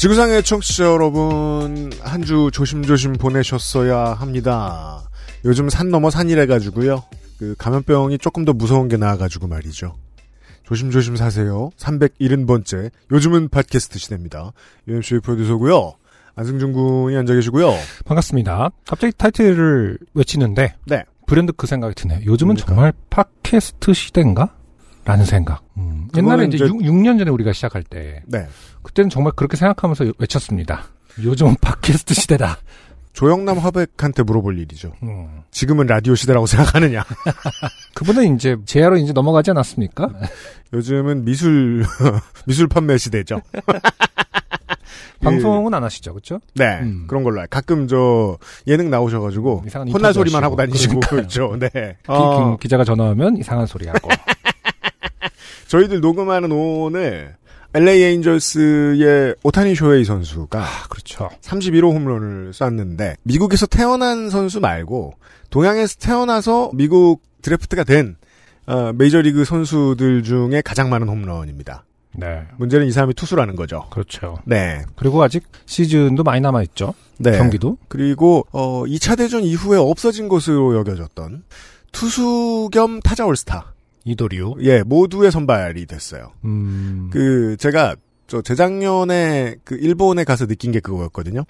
지구상의 청취자 여러분, 한 주 조심조심 보내셨어야 합니다. 요즘 산 넘어 산이래 가지고요. 그 감염병이 조금 더 무서운 게 나와가지고 말이죠. 조심조심 사세요. 370번째. 요즘은 팟캐스트 시대입니다. UMC의 프로듀서고요. 안승준 군이 앉아 계시고요. 반갑습니다. 갑자기 타이틀을 외치는데 네. 브랜드 그 생각이 드네요. 요즘은 뭡니까? 정말 팟캐스트 시대인가? 라는 생각. 음, 옛날에 이제 이제- 6, 6년 전에 우리가 시작할 때 네. 그때는 정말 그렇게 생각하면서 외쳤습니다. 요즘은 팟캐스트 시대다. 조영남 화백한테 물어볼 일이죠. 음. 지금은 라디오 시대라고 생각하느냐. 그분은 이제 제야로 이제 넘어가지 않았습니까? 요즘은 미술, 미술 판매 시대죠. 방송은 안 하시죠, 그렇죠? 네, 음. 그런 걸로. 가끔 저 예능 나오셔가지고 이상한 혼날 소리만 하고. 다니시고 그러니까요. 그렇죠. 네. 기, 어, 기, 기자가 전화하면 이상한 소리 하고. 저희들 녹음하는 오늘 LA 에인절스의 오타니 쇼헤이 선수가 아, 그렇죠. 31호 홈런을 쐈는데 미국에서 태어난 선수 말고 동양에서 태어나서 미국 드래프트가 된 어, 메이저리그 선수들 중에 가장 많은 홈런입니다. 네. 문제는 이 사람이 투수라는 거죠. 그렇죠. 네. 그리고 아직 시즌도 많이 남아 있죠. 네. 경기도. 그리고 어 2차 대전 이후에 없어진 것으로 여겨졌던 투수 겸 타자 올스타. 이도리오. 예, 모두의 선발이 됐어요. 음. 그 제가 저 재작년에 그 일본에 가서 느낀 게 그거였거든요.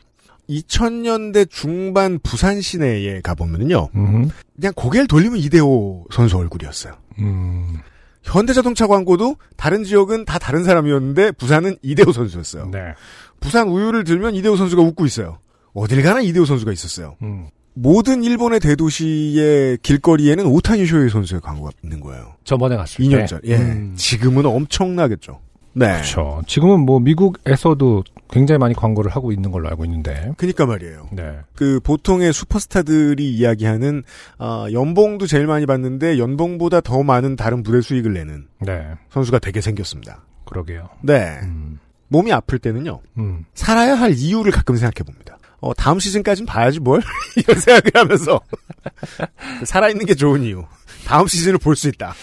2000년대 중반 부산 시내에 가보면은요, 음. 그냥 고개를 돌리면 이대호 선수 얼굴이었어요. 음. 현대자동차 광고도 다른 지역은 다 다른 사람이었는데 부산은 이대호 선수였어요. 네. 부산 우유를 들면 이대호 선수가 웃고 있어요. 어딜 가나 이대호 선수가 있었어요. 음. 모든 일본의 대도시의 길거리에는 오타니 쇼헤이 선수의 광고가 있는 거예요. 저번에 갔을 2년 때. 전. 예. 음. 지금은 엄청나겠죠. 네. 그렇죠. 지금은 뭐 미국에서도 굉장히 많이 광고를 하고 있는 걸로 알고 있는데. 그니까 말이에요. 네. 그 보통의 슈퍼스타들이 이야기하는 아, 연봉도 제일 많이 받는데 연봉보다 더 많은 다른 부대 수익을 내는 네. 선수가 되게 생겼습니다. 그러게요. 네. 음. 몸이 아플 때는요. 음. 살아야 할 이유를 가끔 생각해 봅니다. 어, 다음 시즌까진 봐야지 뭘? 이런 생각을 하면서 살아있는 게 좋은 이유. 다음 시즌을 볼 수 있다.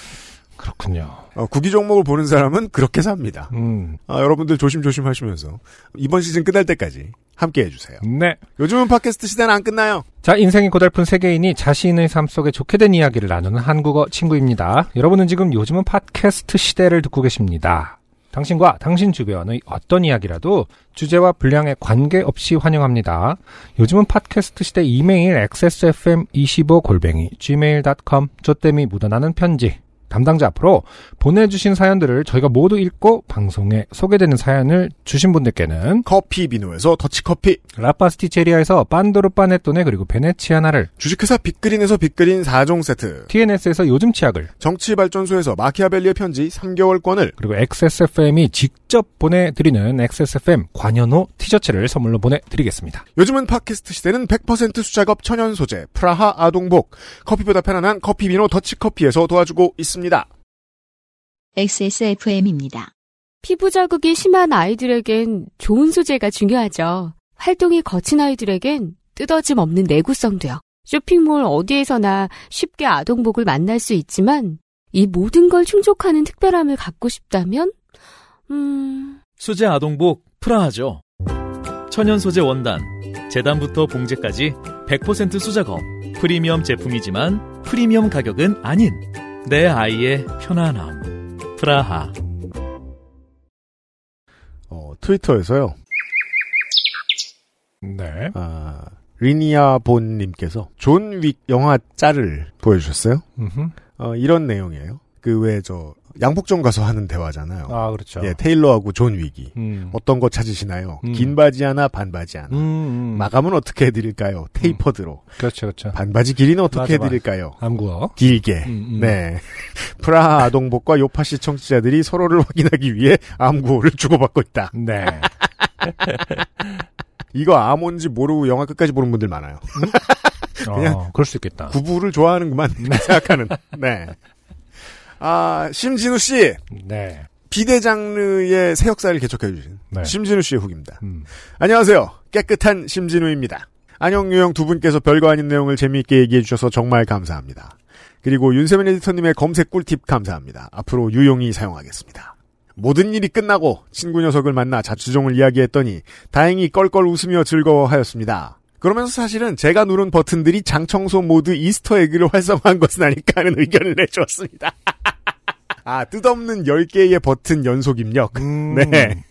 그렇군요. 어, 구기 종목을 보는 사람은 그렇게 삽니다. 음. 아, 여러분들 조심조심 하시면서 이번 시즌 끝날 때까지 함께 해주세요. 네. 요즘은 팟캐스트 시대는 안 끝나요. 자, 인생이 고달픈 세계인이 자신의 삶 속에 좋게 된 이야기를 나누는 한국어 친구입니다. 여러분은 지금 요즘은 팟캐스트 시대를 듣고 계십니다. 당신과 당신 주변의 어떤 이야기라도 주제와 분량에 관계없이 환영합니다. 요즘은 팟캐스트 시대 이메일 xsfm25골뱅이 gmail.com 조땜이 묻어나는 편지 담당자 앞으로 보내주신 사연들을 저희가 모두 읽고 방송에 소개되는 사연을 주신 분들께는 커피 비누에서 더치커피, 라파스티체리아에서 빤도르 파네토네 그리고 베네치아나를 주식회사 빅그린에서 빅그린 4종 세트, TNS에서 요즘 치약을 정치발전소에서 마키아벨리의 편지 3개월권을 그리고 XSFM이 직접 보내드리는 XSFM 관현호 티셔츠를 선물로 보내드리겠습니다. 요즘은 팟캐스트 시대는 100% 수작업 천연 소재 프라하 아동복 커피보다 편안한 커피 비누 더치커피에서 도와주고 있습니다. XSFM입니다. 피부 자극이 심한 아이들에겐 좋은 소재가 중요하죠. 활동이 거친 아이들에겐 뜯어짐 없는 내구성도요. 쇼핑몰 어디에서나 쉽게 아동복을 만날 수 있지만 이 모든 걸 충족하는 특별함을 갖고 싶다면 음... 수제 아동복 프라하죠. 천연 소재 원단, 재단부터 봉제까지 100% 수작업, 프리미엄 제품이지만 프리미엄 가격은 아닌 내 아이의 편안함. 프라하. 어, 트위터에서요. 네. 아, 리니아 본님께서 존윅 영화 짤을 보여주셨어요. 어, 이런 내용이에요. 그 왜 저 양복점 가서 하는 대화잖아요. 아, 그렇죠. 예, 테일러하고 존 윅이 음. 어떤 거 찾으시나요? 음. 긴 바지 하나, 반바지 하나. 음, 음. 마감은 어떻게 해드릴까요? Tapered로. 그렇죠, 그렇죠. 반바지 길이는 어떻게 맞아. 해드릴까요? 암구어. 길게. 음, 음. 네. 프라하 아동복과 요파시 청취자들이 서로를 확인하기 위해 암구호를 주고받고 있다. 네. 이거 아 뭔지 모르고 영화 끝까지 보는 분들 많아요. 그냥 어, 그럴 수 있겠다. 구부를 좋아하는구만 생각하는. 네. 아 심진우 씨 네. 비데 장르의 새 역사를 개척해 주신 네. 심진우 씨의 후기입니다. 음. 안녕하세요. 깨끗한 심진우입니다. 안녕 유영 두 분께서 별거 아닌 내용을 재미있게 얘기해 주셔서 정말 감사합니다. 그리고 윤세민 에디터님의 검색 꿀팁 감사합니다. 앞으로 유용히 사용하겠습니다. 모든 일이 끝나고 친구 녀석을 만나 자초지종을 이야기했더니 다행히 껄껄 웃으며 즐거워하였습니다. 그러면서 사실은 제가 누른 버튼들이 장청소 모드 이스터 에그를 활성화한 것은 아닐까 하는 의견을 내주었습니다. 아, 뜻없는 10개의 버튼 연속 입력. 음. 네.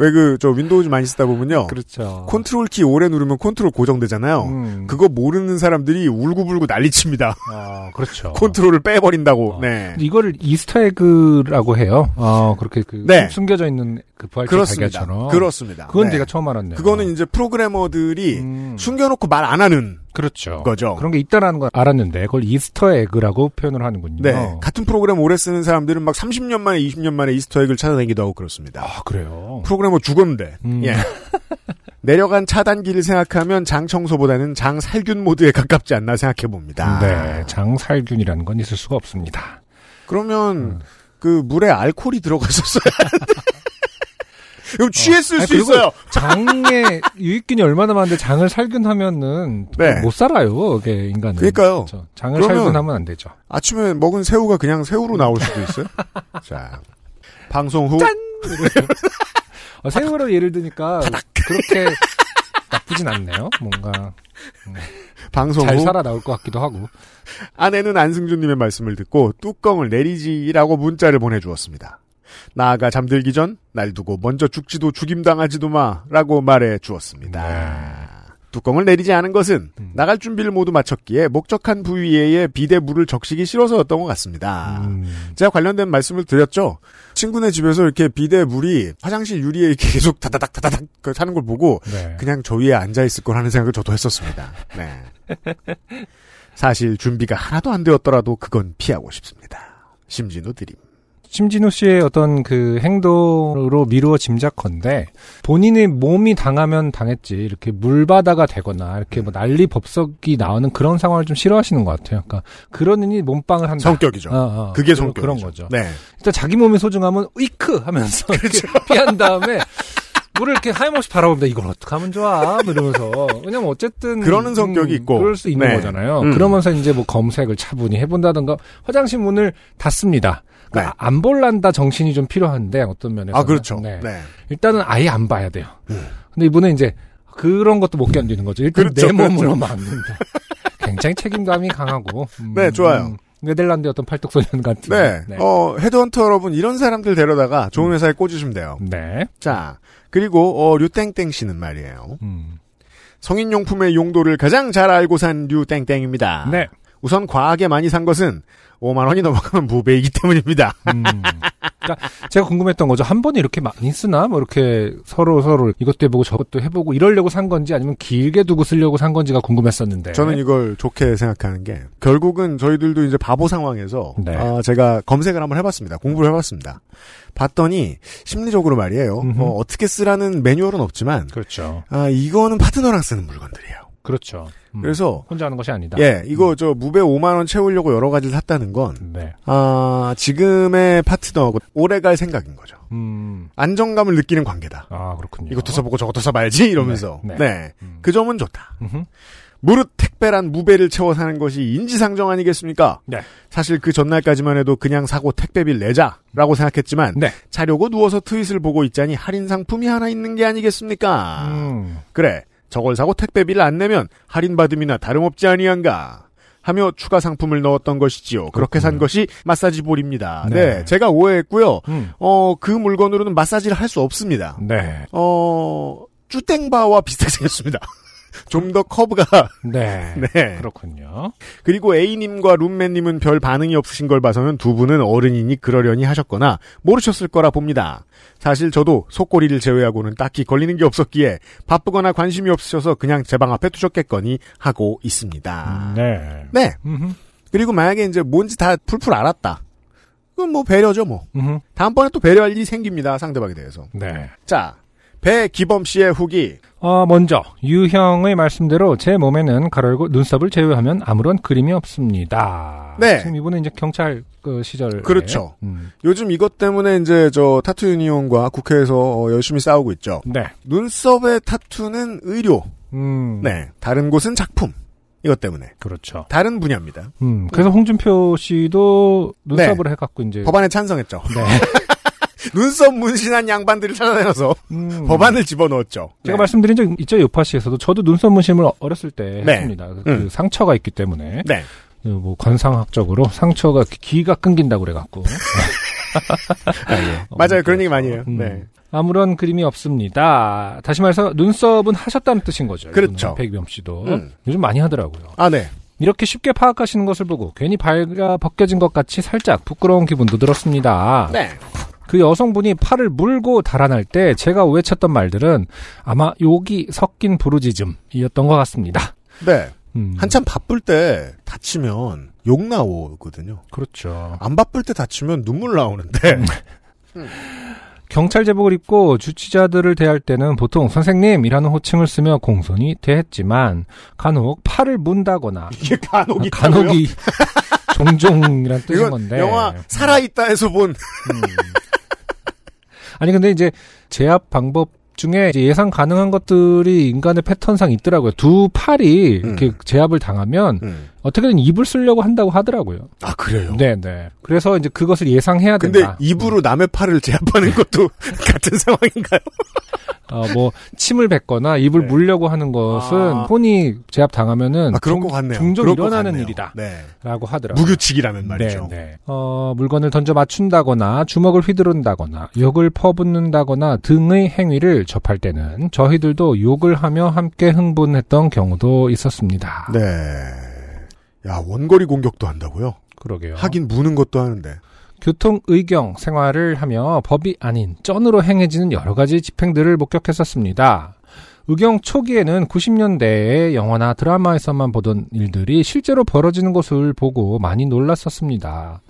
왜 그, 저 Windows 많이 쓰다 보면요. 그렇죠. 컨트롤 키 오래 누르면 컨트롤 고정되잖아요. 음. 그거 모르는 사람들이 울고불고 난리칩니다. 아, 그렇죠. 컨트롤을 빼버린다고. 어. 네. 이거를 Easter egg라고 해요. 어, 그렇게 그 네. 숨겨져 있는 그 그렇습니다. 달걀처럼. 그렇습니다. 그건 네. 내가 처음 알았네요. 그거는 이제 프로그래머들이 음. 숨겨놓고 말 안 하는 그렇죠. 거죠. 그런 게 있다라는 걸 알았는데 그걸 Easter egg라고 표현을 하는군요. 네. 같은 프로그램 오래 쓰는 사람들은 막 30년 만에 20년 만에 Easter egg를 찾아내기도 하고 그렇습니다. 아, 그래요. 프로그래머 죽었는데. 음. 예. 내려간 차단기를 생각하면 장청소보다는 장살균 모드에 가깝지 않나 생각해 봅니다. 네, 장살균이라는 건 있을 수가 없습니다. 그러면 음. 그 물에 알코올이 들어갔었어야 하는데. 그럼 취했을 아니, 수 있어요. 장에 유익균이 얼마나 많은데 장을 살균하면은 네. 못 살아요. 이게 인간은. 그러니까요. 그렇죠. 장을 살균하면 안 되죠. 아침에 먹은 새우가 그냥 새우로 나올 수도 있어요. 자, 방송 후 어, 새우로 예를 드니까 그렇게 나쁘진 않네요. 뭔가 방송 잘후 살아 나올 것 같기도 하고. 아내는 안승준님의 말씀을 듣고 뚜껑을 내리지라고 문자를 보내주었습니다. 나아가 잠들기 전 날 두고 먼저 죽지도 죽임당하지도 마라고 말해 주었습니다. 뚜껑을 내리지 않은 것은 음. 나갈 준비를 모두 마쳤기에 목적한 부위에 비대 물을 적시기 싫어서였던 것 같습니다. 음, 제가 관련된 말씀을 드렸죠. 친구네 집에서 이렇게 비대 물이 화장실 유리에 이렇게 계속 다다닥 다다닥 그 하는 걸 보고 네. 그냥 저 위에 앉아 있을 거라는 생각을 저도 했었습니다. 네. 사실 준비가 하나도 안 되었더라도 그건 피하고 싶습니다. 심진우 드림. 심진우 씨의 어떤 그 행동으로 미루어 짐작컨대 본인의 몸이 당하면 당했지 이렇게 물바다가 되거나 이렇게 뭐 난리 법석이 나오는 그런 상황을 좀 싫어하시는 것 같아요. 그러니까 그러느니 몸빵을 한다. 성격이죠. 어, 어. 그게 성격이죠. 그런 거죠. 네. 일단 자기 몸의 소중함은 으이크 하면서 이렇게 피한 다음에 물을 이렇게 하염없이 바라봅니다. 이걸 어떻게 하면 좋아? 뭐 이러면서. 왜냐면 어쨌든. 그러는 성격이 있고. 그럴 수 있는 네. 거잖아요. 음. 그러면서 이제 뭐 검색을 차분히 해본다든가 화장실 문을 닫습니다. 그러니까 안 볼란다 정신이 좀 필요한데 어떤 면에서. 아, 그렇죠. 네. 네. 일단은 아예 안 봐야 돼요. 음. 근데 이분은 이제 그런 것도 못 견디는 거죠. 일단 그렇죠, 내 몸으로 그렇죠. 막는다. 굉장히 책임감이 강하고. 음, 네, 좋아요. 네덜란드 어떤 팔뚝 소년 같은. 네. 어, 헤드헌터 여러분, 이런 사람들 데려다가 좋은 회사에 꽂으시면 돼요. 네. 자, 그리고, 어, 류땡땡 씨는 말이에요. 음. 성인용품의 용도를 가장 잘 알고 산 류땡땡입니다. 네. 우선 과하게 많이 산 것은 5만 원이 넘어가면 무배이기 때문입니다. 음. 그러니까 제가 궁금했던 거죠. 한 번에 이렇게 많이 쓰나? 뭐 이렇게 서로 서로 이것도 해보고 저것도 해보고 이러려고 산 건지 아니면 길게 두고 쓰려고 산 건지가 궁금했었는데. 저는 이걸 좋게 생각하는 게 결국은 저희들도 이제 바보 상황에서 네. 아, 제가 검색을 한번 해봤습니다. 공부를 해봤습니다. 봤더니 심리적으로 말이에요. 어, 떻게 쓰라는 매뉴얼은 없지만 그렇죠. 아, 이거는 파트너랑 쓰는 물건들이에요. 그렇죠. 음. 그래서 혼자 하는 것이 아니다. 예, 이거 저 무배 5만 원 채우려고 여러 가지를 샀다는 건 네. 아, 지금의 파트너하고 오래 갈 생각인 거죠. 음. 안정감을 느끼는 관계다. 아 그렇군요. 이것도 써보고 저것도 써봐야지 이러면서 네, 네, 네. 음. 그 점은 좋다. 음흠. 무릇 택배란 무배를 채워 사는 것이 인지상정 아니겠습니까? 네. 사실 그 전날까지만 해도 그냥 사고 택배비를 내자라고 생각했지만 네. 자려고 누워서 트윗을 보고 있자니 할인 상품이 하나 있는 게 아니겠습니까? 음. 그래 저걸 사고 택배비를 안 내면 할인 받음이나 다름없지 아니한가? 하며 추가 상품을 넣었던 것이지요. 그렇게 산 그렇군요. 것이 마사지 볼입니다. 네. 네. 제가 오해했고요. 음. 어, 그 물건으로는 마사지를 할 수 없습니다. 네. 어, 쭈땡바와 비슷하게 생겼습니다. 좀 더 커브가, 네. 네. 그렇군요. 그리고 A님과 룸맨님은 별 반응이 없으신 걸 봐서는 두 분은 어른이니 그러려니 하셨거나 모르셨을 거라 봅니다. 사실 저도 속꼬리를 제외하고는 딱히 걸리는 게 없었기에 바쁘거나 관심이 없으셔서 그냥 제 방 앞에 두셨겠거니 하고 있습니다. 네. 네. 음흠. 그리고 만약에 이제 뭔지 다 풀풀 알았다. 그건 뭐 배려죠 뭐. 음흠. 다음번에 또 배려할 일이 생깁니다. 상대방에 대해서. 네. 자, 배기범 씨의 후기. 어, 먼저 유형의 말씀대로 제 몸에는 가로열고 눈썹을 제외하면 아무런 그림이 없습니다. 네. 지금 이분은 이제 경찰 그 시절 그렇죠. 음. 요즘 이것 때문에 이제 저 타투 유니온과 국회에서 어, 열심히 싸우고 있죠. 네. 눈썹의 타투는 의료. 음. 네. 다른 곳은 작품. 이것 때문에. 그렇죠. 다른 분야입니다. 음. 그래서 홍준표 씨도 눈썹을 해갖고 이제 법안에 찬성했죠. 네. 눈썹 문신한 양반들을 찾아내서 음. 법안을 집어넣었죠. 제가 네. 말씀드린 적 있죠 요파시에서도 저도 눈썹 문신을 어렸을 때 네. 했습니다. 그, 음. 그 상처가 있기 때문에 네. 그뭐 관상학적으로 상처가 기가 끊긴다고 그래갖고 아, 예. 맞아요. 그런 얘기 많이 해요. 음. 네. 아무런 그림이 없습니다. 다시 말해서 눈썹은 하셨다는 뜻인 거죠. 그렇죠. 백위엄 씨도 음. 요즘 많이 하더라고요. 아, 네. 이렇게 쉽게 파악하시는 것을 보고 괜히 발가 벗겨진 것 같이 살짝 부끄러운 기분도 들었습니다. 네. 그 여성분이 팔을 물고 달아날 때 제가 외쳤던 말들은 아마 욕이 섞인 부르짖음이었던 것 같습니다. 네. 음, 한참 바쁠 때 다치면 욕 나오거든요. 그렇죠. 안 바쁠 때 다치면 눈물 나오는데. 경찰 제복을 입고 주치자들을 대할 때는 보통 선생님이라는 호칭을 쓰며 공손히 대했지만 간혹 팔을 문다거나 이게 간혹 있다고요? 간혹이 종종이란 뜻인 건데 영화 살아있다에서 본 음. 아니 근데 이제 제압 방법 중에 예상 가능한 것들이 인간의 패턴상 있더라고요. 두 팔이 음. 이렇게 제압을 당하면 음. 어떻게든 입을 쓰려고 한다고 하더라고요. 아 그래요? 네, 네. 그래서 이제 그것을 예상해야 근데 된다. 입으로 남의 팔을 제압하는 것도 같은 상황인가요? 어, 뭐 침을 뱉거나 입을 네. 물려고 하는 것은 아. 혼이 제압 당하면은 아 그런 것 같네요. 종종 일어나는. 일이다라고 네. 하더라고요. 무규칙이라면 말이죠. 네, 네. 어, 물건을 던져 맞춘다거나 주먹을 휘두른다거나 욕을 퍼붓는다거나 등의 행위를 접할 때는 저희들도 욕을 하며 함께 흥분했던 경우도 있었습니다. 네. 야 원거리 공격도 한다고요? 그러게요. 하긴 무는 것도 하는데. 교통 의경 생활을 하며 법이 아닌 쩐으로 행해지는 여러 가지 집행들을 목격했었습니다. 의경 초기에는 90년대의 영화나 드라마에서만 보던 일들이 실제로 벌어지는 것을 보고 많이 놀랐었습니다.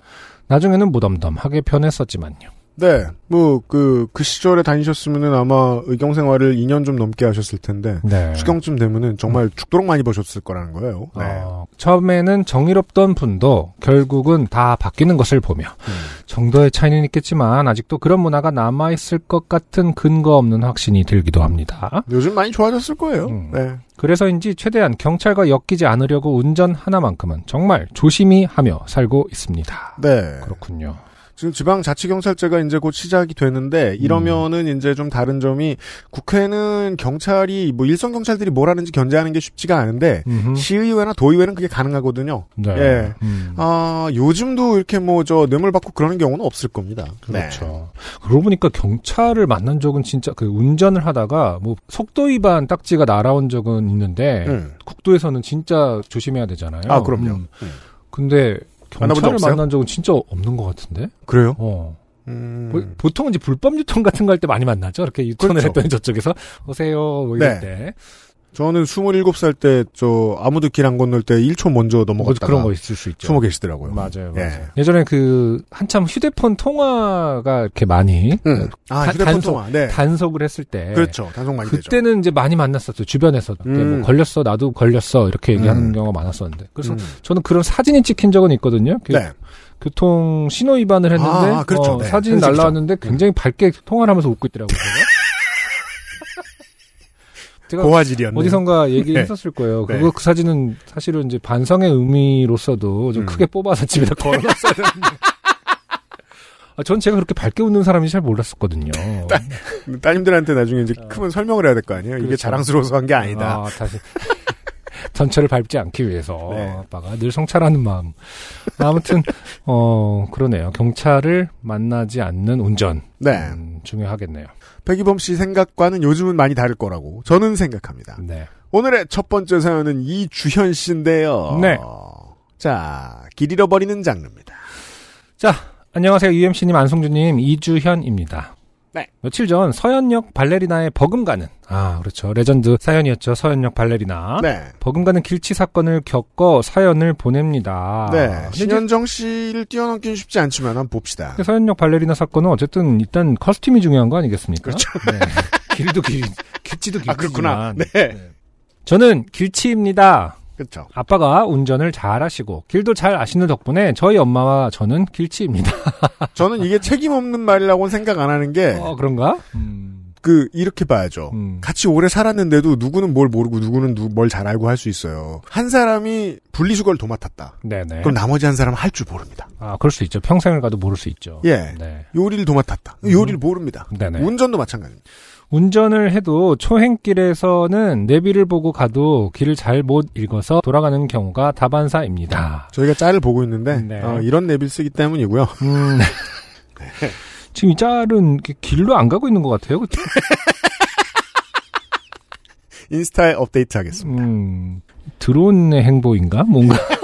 나중에는 무덤덤하게 변했었지만요. 네. 뭐 그 그 시절에 다니셨으면은 아마 의경 생활을 2년 좀 넘게 하셨을 텐데 네. 추경쯤 되면은 정말 죽도록 많이 버셨을 거라는 거예요. 네. 어, 처음에는 정의롭던 분도 결국은 다 바뀌는 것을 보며 음. 정도의 차이는 있겠지만 아직도 그런 문화가 남아있을 것 같은 근거 없는 확신이 들기도 합니다. 요즘 많이 좋아졌을 거예요. 음. 네. 그래서인지 최대한 경찰과 엮이지 않으려고 운전 하나만큼은 정말 조심히 하며 살고 있습니다. 네. 그렇군요. 지금 지방자치경찰제가 이제 곧 시작이 되는데 이러면은 이제 좀 다른 점이 국회는 경찰이 뭐 일선 경찰들이 뭘 하는지 견제하는 게 쉽지가 않은데 음흠. 시의회나 도의회는 그게 가능하거든요. 네. 예. 음. 아 요즘도 이렇게 뭐 저 뇌물 받고 그러는 경우는 없을 겁니다. 그렇죠. 그러고 보니까 경찰을 만난 적은 진짜 그 운전을 하다가 뭐 속도 위반 딱지가 날아온 적은 있는데 네. 음. 국도에서는 진짜 조심해야 되잖아요. 아 그럼요. 음. 음. 근데 경찰을? 만난 적은 진짜 없는 것 같은데. 그래요? 어. 음. 보- 보통은 이제 불법 유턴 같은 거 할 때 많이 만나죠. 이렇게 유턴을 그렇죠. 했더니 저쪽에서 오세요 뭐 이럴 네. 때 저는 27살 때 저 아무도 길 안 건널 때 1초 먼저 뭐 넘어갔다가 그런 거 있을 수 있죠. 숨어 계시더라고요. 맞아요, 예. 맞아요. 예 전에 그 한참 휴대폰 통화가 이렇게 많이 음. 아 다- 휴대폰 단속, 통화. 네. 단속을 했을 때 그렇죠. 단속 많이 되죠. 그때는 이제 많이 만났었죠 주변에서 이렇게 음. 뭐 걸렸어 나도 걸렸어 이렇게 얘기하는 음. 경우가 많았었는데 그래서 음. 저는 그런 사진이 찍힌 적은 있거든요. 그 네. 교통 신호 위반을 했는데 아, 그렇죠. 어, 네. 사진이 사진 날라왔는데. 굉장히 밝게 통화를 하면서 웃고 있더라고요. 제가. 고화질이었네. 어디선가 얘기했었을 네. 거예요. 네. 그거 그 사진은 사실은 이제 반성의 의미로서도 좀 음. 크게 뽑아서 집에다 걸어놨어야 되는데. 아, 전 제가 그렇게 밝게 웃는 사람인지 잘 몰랐었거든요. 따 님들한테 나중에 이제 크면 설명을 해야 될 거 아니에요. 이게 어. 그렇죠. 자랑스러워서 한 게 아니다. 아, 다시. 전철을 밟지 않기 위해서 네. 아빠가 늘 성찰하는 마음. 아무튼 어 그러네요. 경찰을 만나지 않는 운전 네. 음, 중요하겠네요. 백이범 씨 생각과는 요즘은 많이 다를 거라고 저는 생각합니다. 네. 오늘의 첫 번째 사연은 이주현 씨인데요. 네. 자, 길 잃어버리는 장르입니다. 자, 안녕하세요. UMC님, 안성주님, 이주현입니다. 네. 며칠 전 서현역 발레리나에 버금가는, 아, 그렇죠. 레전드 사연이었죠. 서현역 발레리나. 네. 버금가는 길치 사건을 겪어 사연을 보냅니다. 네. 신현정 씨를 뛰어넘기는 쉽지 않지만 한번 봅시다. 그 서현역 발레리나 사건은 어쨌든 일단 costume이 중요한 거 아니겠습니까? 그렇죠. 네. 길도 길, 길치도 길치지만. 아, 그렇구나. 네. 저는 길치입니다. 그렇죠. 아빠가 운전을 잘 하시고 길도 잘 아시는 덕분에 저희 엄마와 저는 길치입니다. 저는 이게 책임 없는 말이라고는 생각 안 하는 게, 어, 그런가? 음, 그, 이렇게 봐야죠. 음. 같이 오래 살았는데도 누구는 뭘 모르고 누구는 뭘 잘 알고 할 수 있어요. 한 사람이 분리수거를 도맡았다. 네네. 그럼 나머지 한 사람은 할 줄 모릅니다. 아, 그럴 수 있죠. 평생을 가도 모를 수 있죠. 예. 네. 요리를 도맡았다. 요리를 모릅니다. 네네. 운전도 마찬가지입니다. 운전을 해도 초행길에서는 내비를 보고 가도 길을 잘 못 읽어서 돌아가는 경우가 다반사입니다. 저희가 짤을 보고 있는데 네. 어, 이런 내비를 쓰기 때문이고요. 음. 지금 이 짤은 길로 안 가고 있는 것 같아요. 그쵸? 인스타에 업데이트하겠습니다. 음, 드론의 행보인가? 뭔가.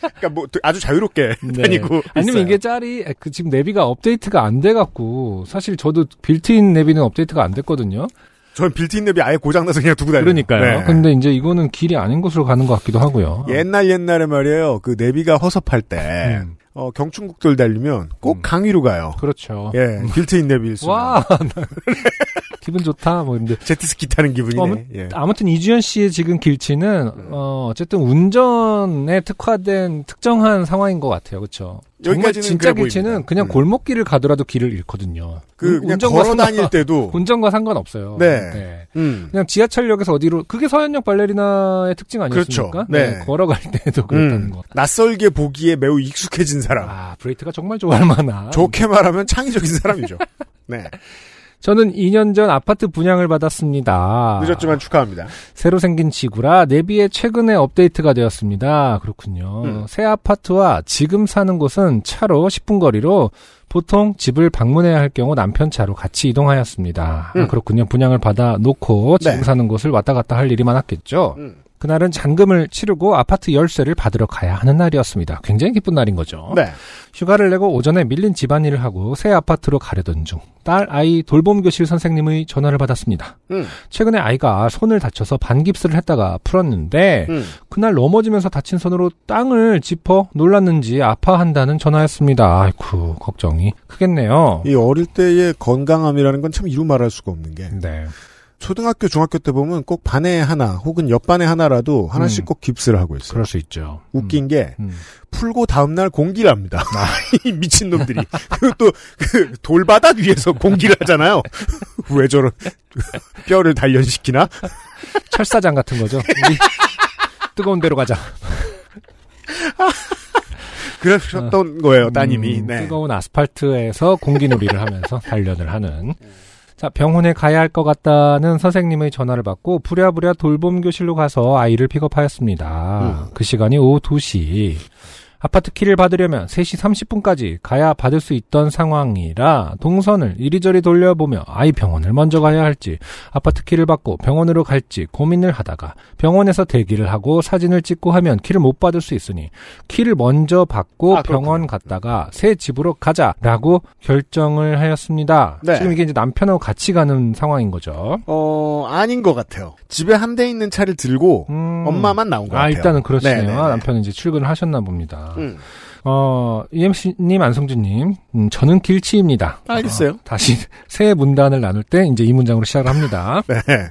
그러니까 뭐 아주 자유롭게 네. 다니고 아니면 있어요. 이게 짤이 그 지금 내비가 업데이트가 안 돼갖고 사실 저도 빌트인 내비는 업데이트가 안 됐거든요. 전 빌트인 내비 아예 고장나서 그냥 두고 다녀요. 그러니까요. 네. 근데 이제 이거는 길이 아닌 곳으로 가는 것 같기도 하고요. 옛날 옛날에 말이에요. 그 내비가 허섭할 때 음, 어, 경춘국도를 달리면 꼭 음. 강위로 가요. 그렇죠. 예, 빌트인 내비일 수. 와, 나- 기분 좋다. 뭐 근데 제트스키 타는 기분이네. 어, 예. 아무튼 이주연 씨의 지금 길치는 어, 어쨌든 운전에 특화된 특정한 상황인 것 같아요. 그렇죠? 여기까지는 진짜 그래 길치는. 그냥 음. 골목길을 가더라도 길을 잃거든요. 그 운- 그냥 운전과 걸어 상관- 다닐 때도 운전과 상관없어요. 네. 음. 그냥 지하철역에서 어디로 그게 서현역 발레리나의 특징 아니었습니까? 그렇죠. 네. 걸어갈 때도 그랬다는 음. 거. 낯설게 보기에 매우 익숙해진 사람. 아, 브레히트가 정말 좋아할 만한. 좋게 말하면 창의적인 사람이죠. 네. 저는 2년 전 아파트 분양을 받았습니다. 늦었지만 축하합니다. 새로 생긴 지구라 내비에 최근에 업데이트가 되었습니다. 그렇군요. 음. 새 아파트와 지금 사는 곳은 차로 10분 거리로 보통 집을 방문해야 할 경우 남편 차로 같이 이동하였습니다. 음. 아, 그렇군요. 분양을 받아 놓고 지금 네. 사는 곳을 왔다 갔다 할 일이 많았겠죠. 음. 그날은 잔금을 치르고 아파트 열쇠를 받으러 가야 하는 날이었습니다. 굉장히 기쁜 날인 거죠. 네. 휴가를 내고 오전에 밀린 집안일을 하고 새 아파트로 가려던 중 딸 아이 돌봄 교실 선생님의 전화를 받았습니다. 음. 최근에 아이가 손을 다쳐서 반깁스를 했다가 풀었는데 음. 그날 넘어지면서 다친 손으로 땅을 짚어 놀랐는지 아파한다는 전화였습니다. 아이쿠 걱정이 크겠네요. 이 어릴 때의 건강함이라는 건 참 이루 말할 수가 없는 게 네. 초등학교, 중학교 때 보면 꼭 반에 하나 혹은 옆반에 하나라도 하나씩 음. 꼭 깁스를 하고 있어요. 그럴 수 있죠. 웃긴 게 음. 음. 풀고 다음날 공기를 합니다. 이 미친놈들이. 그리고 또, 그, 돌바닥 위에서 공기를 하잖아요. 왜 저런, 뼈를 단련시키나? 철사장 같은 거죠. 우리 뜨거운 데로 가자. 그러셨던 거예요, 따님이. 음, 네. 뜨거운 아스팔트에서 공기놀이를 하면서 단련을 하는. 자, 병원에 가야 할 것 같다는 선생님의 전화를 받고 부랴부랴 돌봄 교실로 가서 아이를 픽업하였습니다. 음. 그 시간이 오후 2시. 아파트 키를 받으려면 3시 30분까지 가야 받을 수 있던 상황이라 동선을 이리저리 돌려보며 아이 병원을 먼저 가야 할지 아파트 키를 받고 병원으로 갈지 고민을 하다가 병원에서 대기를 하고 사진을 찍고 하면 키를 못 받을 수 있으니 키를 먼저 받고 아. 병원 갔다가 새 집으로 가자라고 결정을 하였습니다. 네. 지금 이게 이제 남편하고 같이 가는 상황인 거죠. 어, 아닌 것 같아요. 집에 한 대 있는 차를 들고 음. 엄마만 나온 것 아, 같아요. 일단은 그렇시네요. 네네네. 남편은 이제 출근을 하셨나 봅니다. 음. 어, UMC님, 안성준님, 음, 저는 길치입니다. 알겠어요. 어, 다시 새 문단을 나눌 때 이제 이 문장으로 시작을 합니다. 네.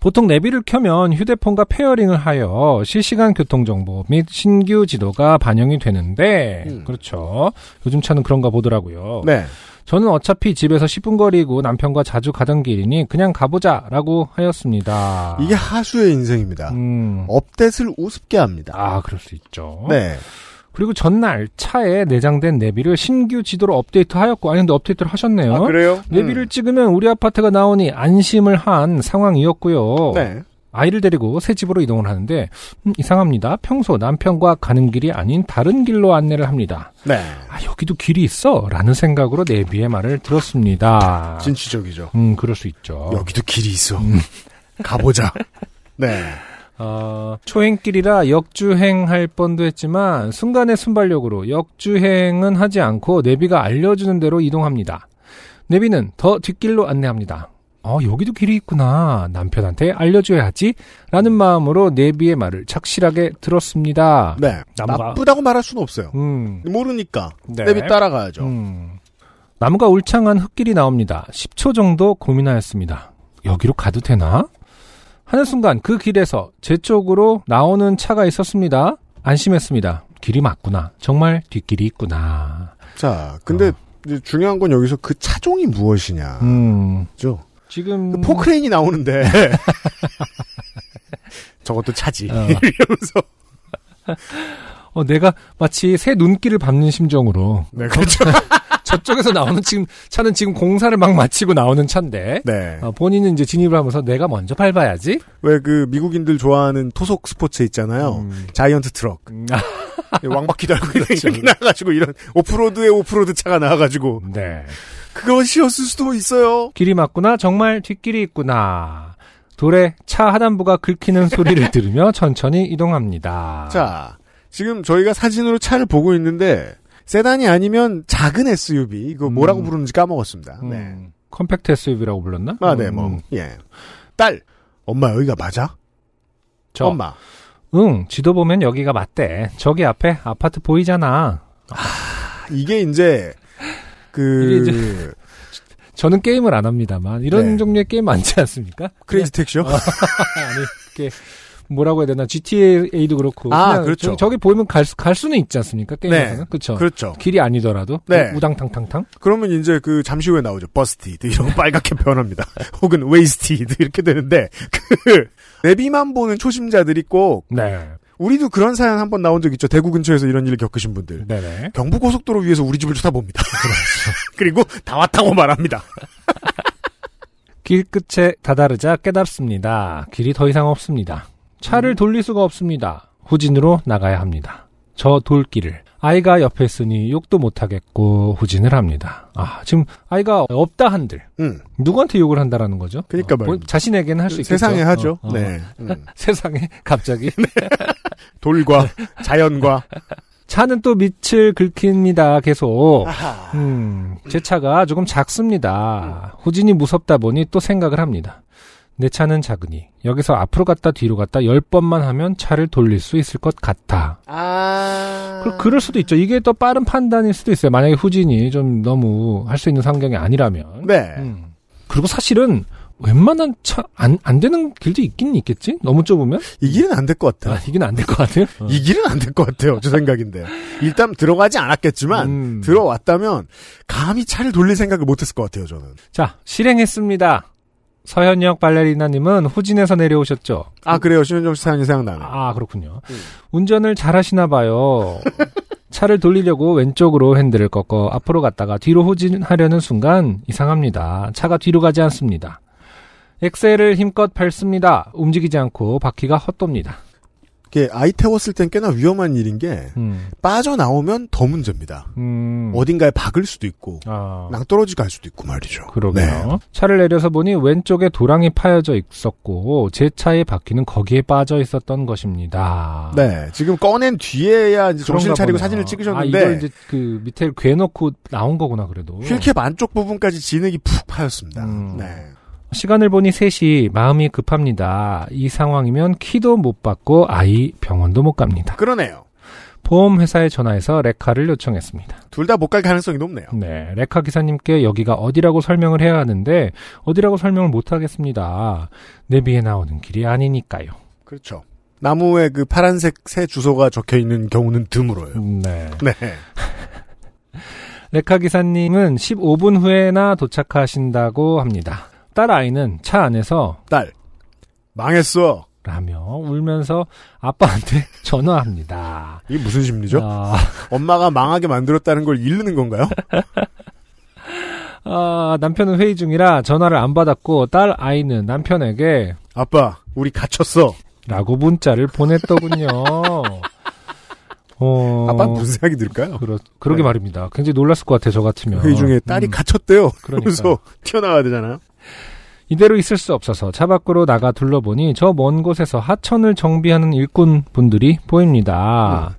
보통 내비를 켜면 휴대폰과 pairing을 하여 실시간 교통정보 및 신규 지도가 반영이 되는데, 음. 그렇죠. 요즘 차는 그런가 보더라고요. 네. 저는 어차피 집에서 10분 거리고 남편과 자주 가던 길이니 그냥 가보자 라고 하였습니다. 이게 하수의 인생입니다. 음. 업데이트를 우습게 합니다. 아, 그럴 수 있죠. 네. 그리고 전날 차에 내장된 내비를 신규 지도로 업데이트하였고, 아니 근데 업데이트를 하셨네요. 아, 그래요? 내비를 찍으면 우리 아파트가 나오니 안심을 한 상황이었고요. 음. 네. 아이를 데리고 새 집으로 이동을 하는데 음, 이상합니다. 평소 남편과 가는 길이 아닌 다른 길로 안내를 합니다. 네. 아 여기도 길이 있어? 라는 생각으로 내비의 말을 들었습니다. 진취적이죠. 음 그럴 수 있죠. 여기도 길이 있어. 음. 가보자. 네. 어, 초행길이라 역주행할 뻔도 했지만 순간의 순발력으로 역주행은 하지 않고 내비가 알려주는 대로 이동합니다. 내비는 더 뒷길로 안내합니다. 어, 여기도 길이 있구나. 남편한테 알려줘야지. 라는 마음으로 내비의 말을 착실하게 들었습니다. 네. 나무가- 나쁘다고 말할 수는 없어요. 음, 모르니까. 네. 내비 따라가야죠. 음. 나무가 울창한 흙길이 나옵니다. 10초 정도 고민하였습니다. 여기로 가도 되나? 하는 순간 그 길에서 제 쪽으로 나오는 차가 있었습니다. 안심했습니다. 길이 맞구나. 정말 뒷길이 있구나. 자, 근데 어. 중요한 건 여기서 그 차종이 무엇이냐. 음, 죠 지금 포크레인이 나오는데 저것도 차지. 어. 이러면서. 어, 내가 마치 새 눈길을 밟는 심정으로 네, 그렇죠. 저쪽에서 나오는 지금 차는 지금 공사를 막 마치고 나오는 차인데 네. 어, 본인은 이제 진입을 하면서 내가 먼저 밟아야지. 왜 그 미국인들 좋아하는 토속 스포츠 있잖아요. 음. 자이언트 트럭. 음, 아, 왕바퀴 달고 그렇죠. 이렇게 나와가지고 이런 오프로드에 오프로드 차가 나와가지고 네. 그것이었을 수도 있어요. 길이 맞구나. 정말 뒷길이 있구나. 돌에 차 하단부가 긁히는 소리를 들으며 천천히 이동합니다. 자, 지금 저희가 사진으로 차를 보고 있는데 세단이 아니면 작은 SUV 이거 뭐라고 음. 부르는지 까먹었습니다. 음, 네. compact SUV라고 불렀나? 아, 네, 뭐, 음, 예. 딸, 엄마 여기가 맞아? 저, 엄마. 응, 지도 보면 여기가 맞대. 저기 앞에 아파트 보이잖아. 이게 이제 그 저는 게임을 안 합니다만 이런 네. 종류의 게임 많지 않습니까? Crazy Taxi요? 그냥- 아니 이렇게 뭐라고 해야 되나 GTA도 그렇고 아, 그렇죠. 저, 기 보이면 갈, 수- 갈 수는 있지 않습니까? 게임에서는 네. 그렇죠. 그렇죠. 길이 아니더라도 네. 우당탕탕탕. 그러면 이제 그 잠시 후에 나오죠. busted 이런 거 빨갛게 변합니다. 혹은 wasted 이렇게 되는데 그 내비만 보는 초심자들이 꼭 네, 우리도 그런 사연 한 번 나온 적 있죠. 대구 근처에서 이런 일을 겪으신 분들. 네네. 경부고속도로 위에서 우리 집을 쳐다봅니다. 그리고 다 왔다고 말합니다. 길 끝에 다다르자 깨닫습니다. 길이 더 이상 없습니다. 차를 돌릴 수가 없습니다. 후진으로 나가야 합니다. 저 돌길을 아이가 옆에 있으니 욕도 못하겠고 후진을 합니다. 아 지금 아이가 없다 한들 음, 누구한테 욕을 한다라는 거죠? 그러니까 어, 본- 말입니다. 자신에게는 할 수 있겠죠. 세상에 하죠. 어, 어. 네. 음. 세상에 갑자기 돌과 자연과 차는 또 밑을 긁힙니다. 계속. 음, 제 차가 조금 작습니다. 후진이 무섭다 보니 또 생각을 합니다. 내 차는 작으니 여기서 앞으로 갔다 뒤로 갔다 열 번만 하면 차를 돌릴 수 있을 것 같아. 아. 그, 그럴 수도 있죠. 이게 더 빠른 판단일 수도 있어요. 만약에 후진이 좀 너무 할 수 있는 환경이 아니라면. 네. 음. 그리고 사실은 웬만한 차, 안, 안 되는 길도 있긴 있겠지? 너무 좁으면? 이 길은 안 될 것 같아요. 아, 이긴 안될 것 같아요. 어. 이 길은 안 될 것 같아요. 제 생각인데. 일단 들어가지 않았겠지만 음. 들어왔다면 감히 차를 돌릴 생각을 못 했을 것 같아요. 저는. 자, 실행했습니다. 서현역 발레리나님은 후진에서 내려오셨죠? 아 그래요. 신현정 씨 사연이 생각나네. 아, 그렇군요. 음. 운전을 잘 하시나 봐요. 차를 돌리려고 왼쪽으로 핸들을 꺾어 앞으로 갔다가 뒤로 후진하려는 순간 이상합니다. 차가 뒤로 가지 않습니다. 엑셀을 힘껏 밟습니다. 움직이지 않고 바퀴가 헛돕니다. 이게 아이 태웠을 땐 꽤나 위험한 일인 게 음, 빠져나오면 더 문제입니다. 음, 어딘가에 박을 수도 있고 아, 낭떠러지 갈 수도 있고 말이죠. 그러게요. 네. 차를 내려서 보니 왼쪽에 도랑이 파여져 있었고 제 차의 바퀴는 거기에 빠져 있었던 것입니다. 네. 지금 꺼낸 뒤에야 이제 그런가 차리고 보네요. 사진을 아, 찍으셨는데 이걸 이제 그 밑에 괴놓고 나온 거구나 그래도. 휠캡 안쪽 부분까지 진흙이 푹 파였습니다. 음. 네. 시간을 보니 3시 마음이 급합니다. 이 상황이면 키도 못 받고 아이 병원도 못 갑니다. 그러네요. 보험회사에 전화해서 레카를 요청했습니다. 둘 다 못 갈 가능성이 높네요. 네, 레카 기사님께 여기가 어디라고 설명을 해야 하는데 어디라고 설명을 못 하겠습니다. 내비에 나오는 길이 아니니까요. 그렇죠. 나무에 그 파란색 새 주소가 적혀 있는 경우는 드물어요. 음, 네. 네. 레카 기사님은 15분 후에나 도착하신다고 합니다. 딸 아이는 차 안에서 딸. 망했어. 라며 울면서 아빠한테 전화합니다. 이게 무슨 심리죠? 아, 엄마가 망하게 만들었다는 걸 잃는 건가요? 아, 남편은 회의 중이라 전화를 안 받았고 딸 아이는 남편에게 아빠, 우리 갇혔어. 라고 문자를 보냈더군요. 어, 아빠 는 무슨 생각이 들까요? 그러, 그러게 네. 말입니다. 굉장히 놀랐을 것 같아요, 저 같으면. 회의 중에 딸이 음, 갇혔대요. 그러면서 튀어나와야 되잖아요. 이대로 있을 수 없어서 차 밖으로 나가 둘러보니 저 먼 곳에서 하천을 정비하는 일꾼 분들이 보입니다.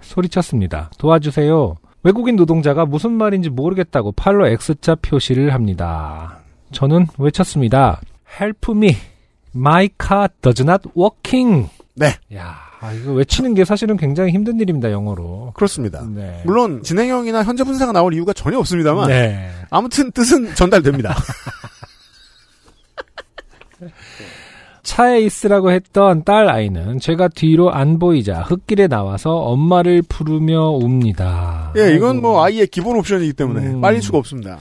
소리쳤습니다. 도와주세요. 외국인 노동자가 무슨 말인지 모르겠다고 팔로 X자 표시를 합니다. 저는 외쳤습니다. Help me. My car does not working. 네. 야, 이거 외치는 게 사실은 굉장히 힘든 일입니다, 영어로. 그렇습니다. 네. 물론 진행형이나 현재 분사가 나올 이유가 전혀 없습니다만 네. 아무튼 뜻은 전달됩니다. 차에 있으라고 했던 딸 아이는 제가 뒤로 안 보이자 흙길에 나와서 엄마를 부르며 웁니다. 예, 이건. 뭐 아이의 기본 옵션이기 때문에 음. 빨릴 수가 없습니다.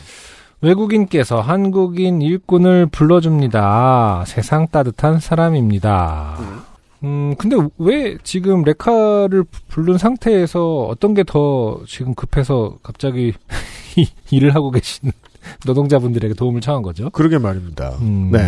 외국인께서 한국인 일꾼을 불러줍니다. 세상 따뜻한 사람입니다. 음, 근데 왜 지금 레카를 부른 상태에서 어떤 게 더 지금 급해서 갑자기 이 일을 하고 계신 노동자분들에게 도움을 청한 거죠? 그러게 말입니다. 음. 네.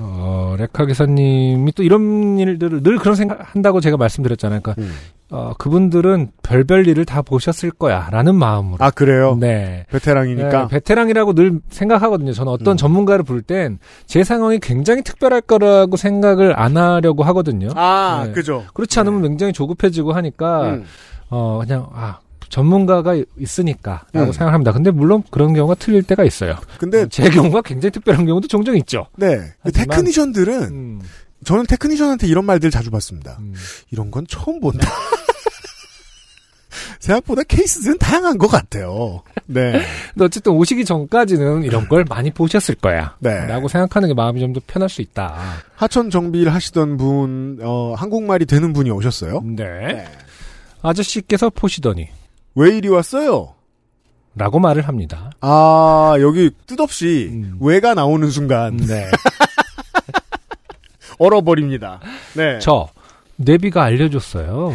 어, 레카 기사님이 또 이런 일들을 늘 그런 생각 한다고 제가 말씀드렸잖아요. 그러니까, 음. 어, 그분들은 별별 일을 다 보셨을 거야. 라는 마음으로. 아 그래요? 네. 베테랑이니까. 네, 베테랑이라고 늘 생각하거든요. 저는 어떤 음. 전문가를 부를 땐 제 상황이 굉장히 특별할 거라고 생각을 안 하려고 하거든요. 아 네. 그죠. 그렇지 않으면 굉장히 조급해지고 하니까 음. 어 그냥 아 전문가가 있으니까라고 음. 생각합니다. 근데 물론 그런 경우가 틀릴 때가 있어요. 근데 제 경우가 굉장히 특별한 경우도 종종 있죠. 네. 그 하지만- 테크니션들은 음, 저는 테크니션한테 이런 말들 자주 받습니다. 음. 이런 건 처음 본다. 생각보다 케이스들은 다양한 것 같아요. 네. 근데 어쨌든 오시기 전까지는 이런 걸 많이 보셨을 거야. 네. 라고 생각하는 게 마음이 좀 더 편할 수 있다. 하천 정비를 하시던 분, 어, 한국말이 되는 분이 오셨어요. 네. 아저씨께서 보시더니 왜 이리 왔어요? 라고 말을 합니다. 아, 여기 뜻없이 음. 왜가 나오는 순간 네. 얼어버립니다. 네. 저 내비가 알려줬어요.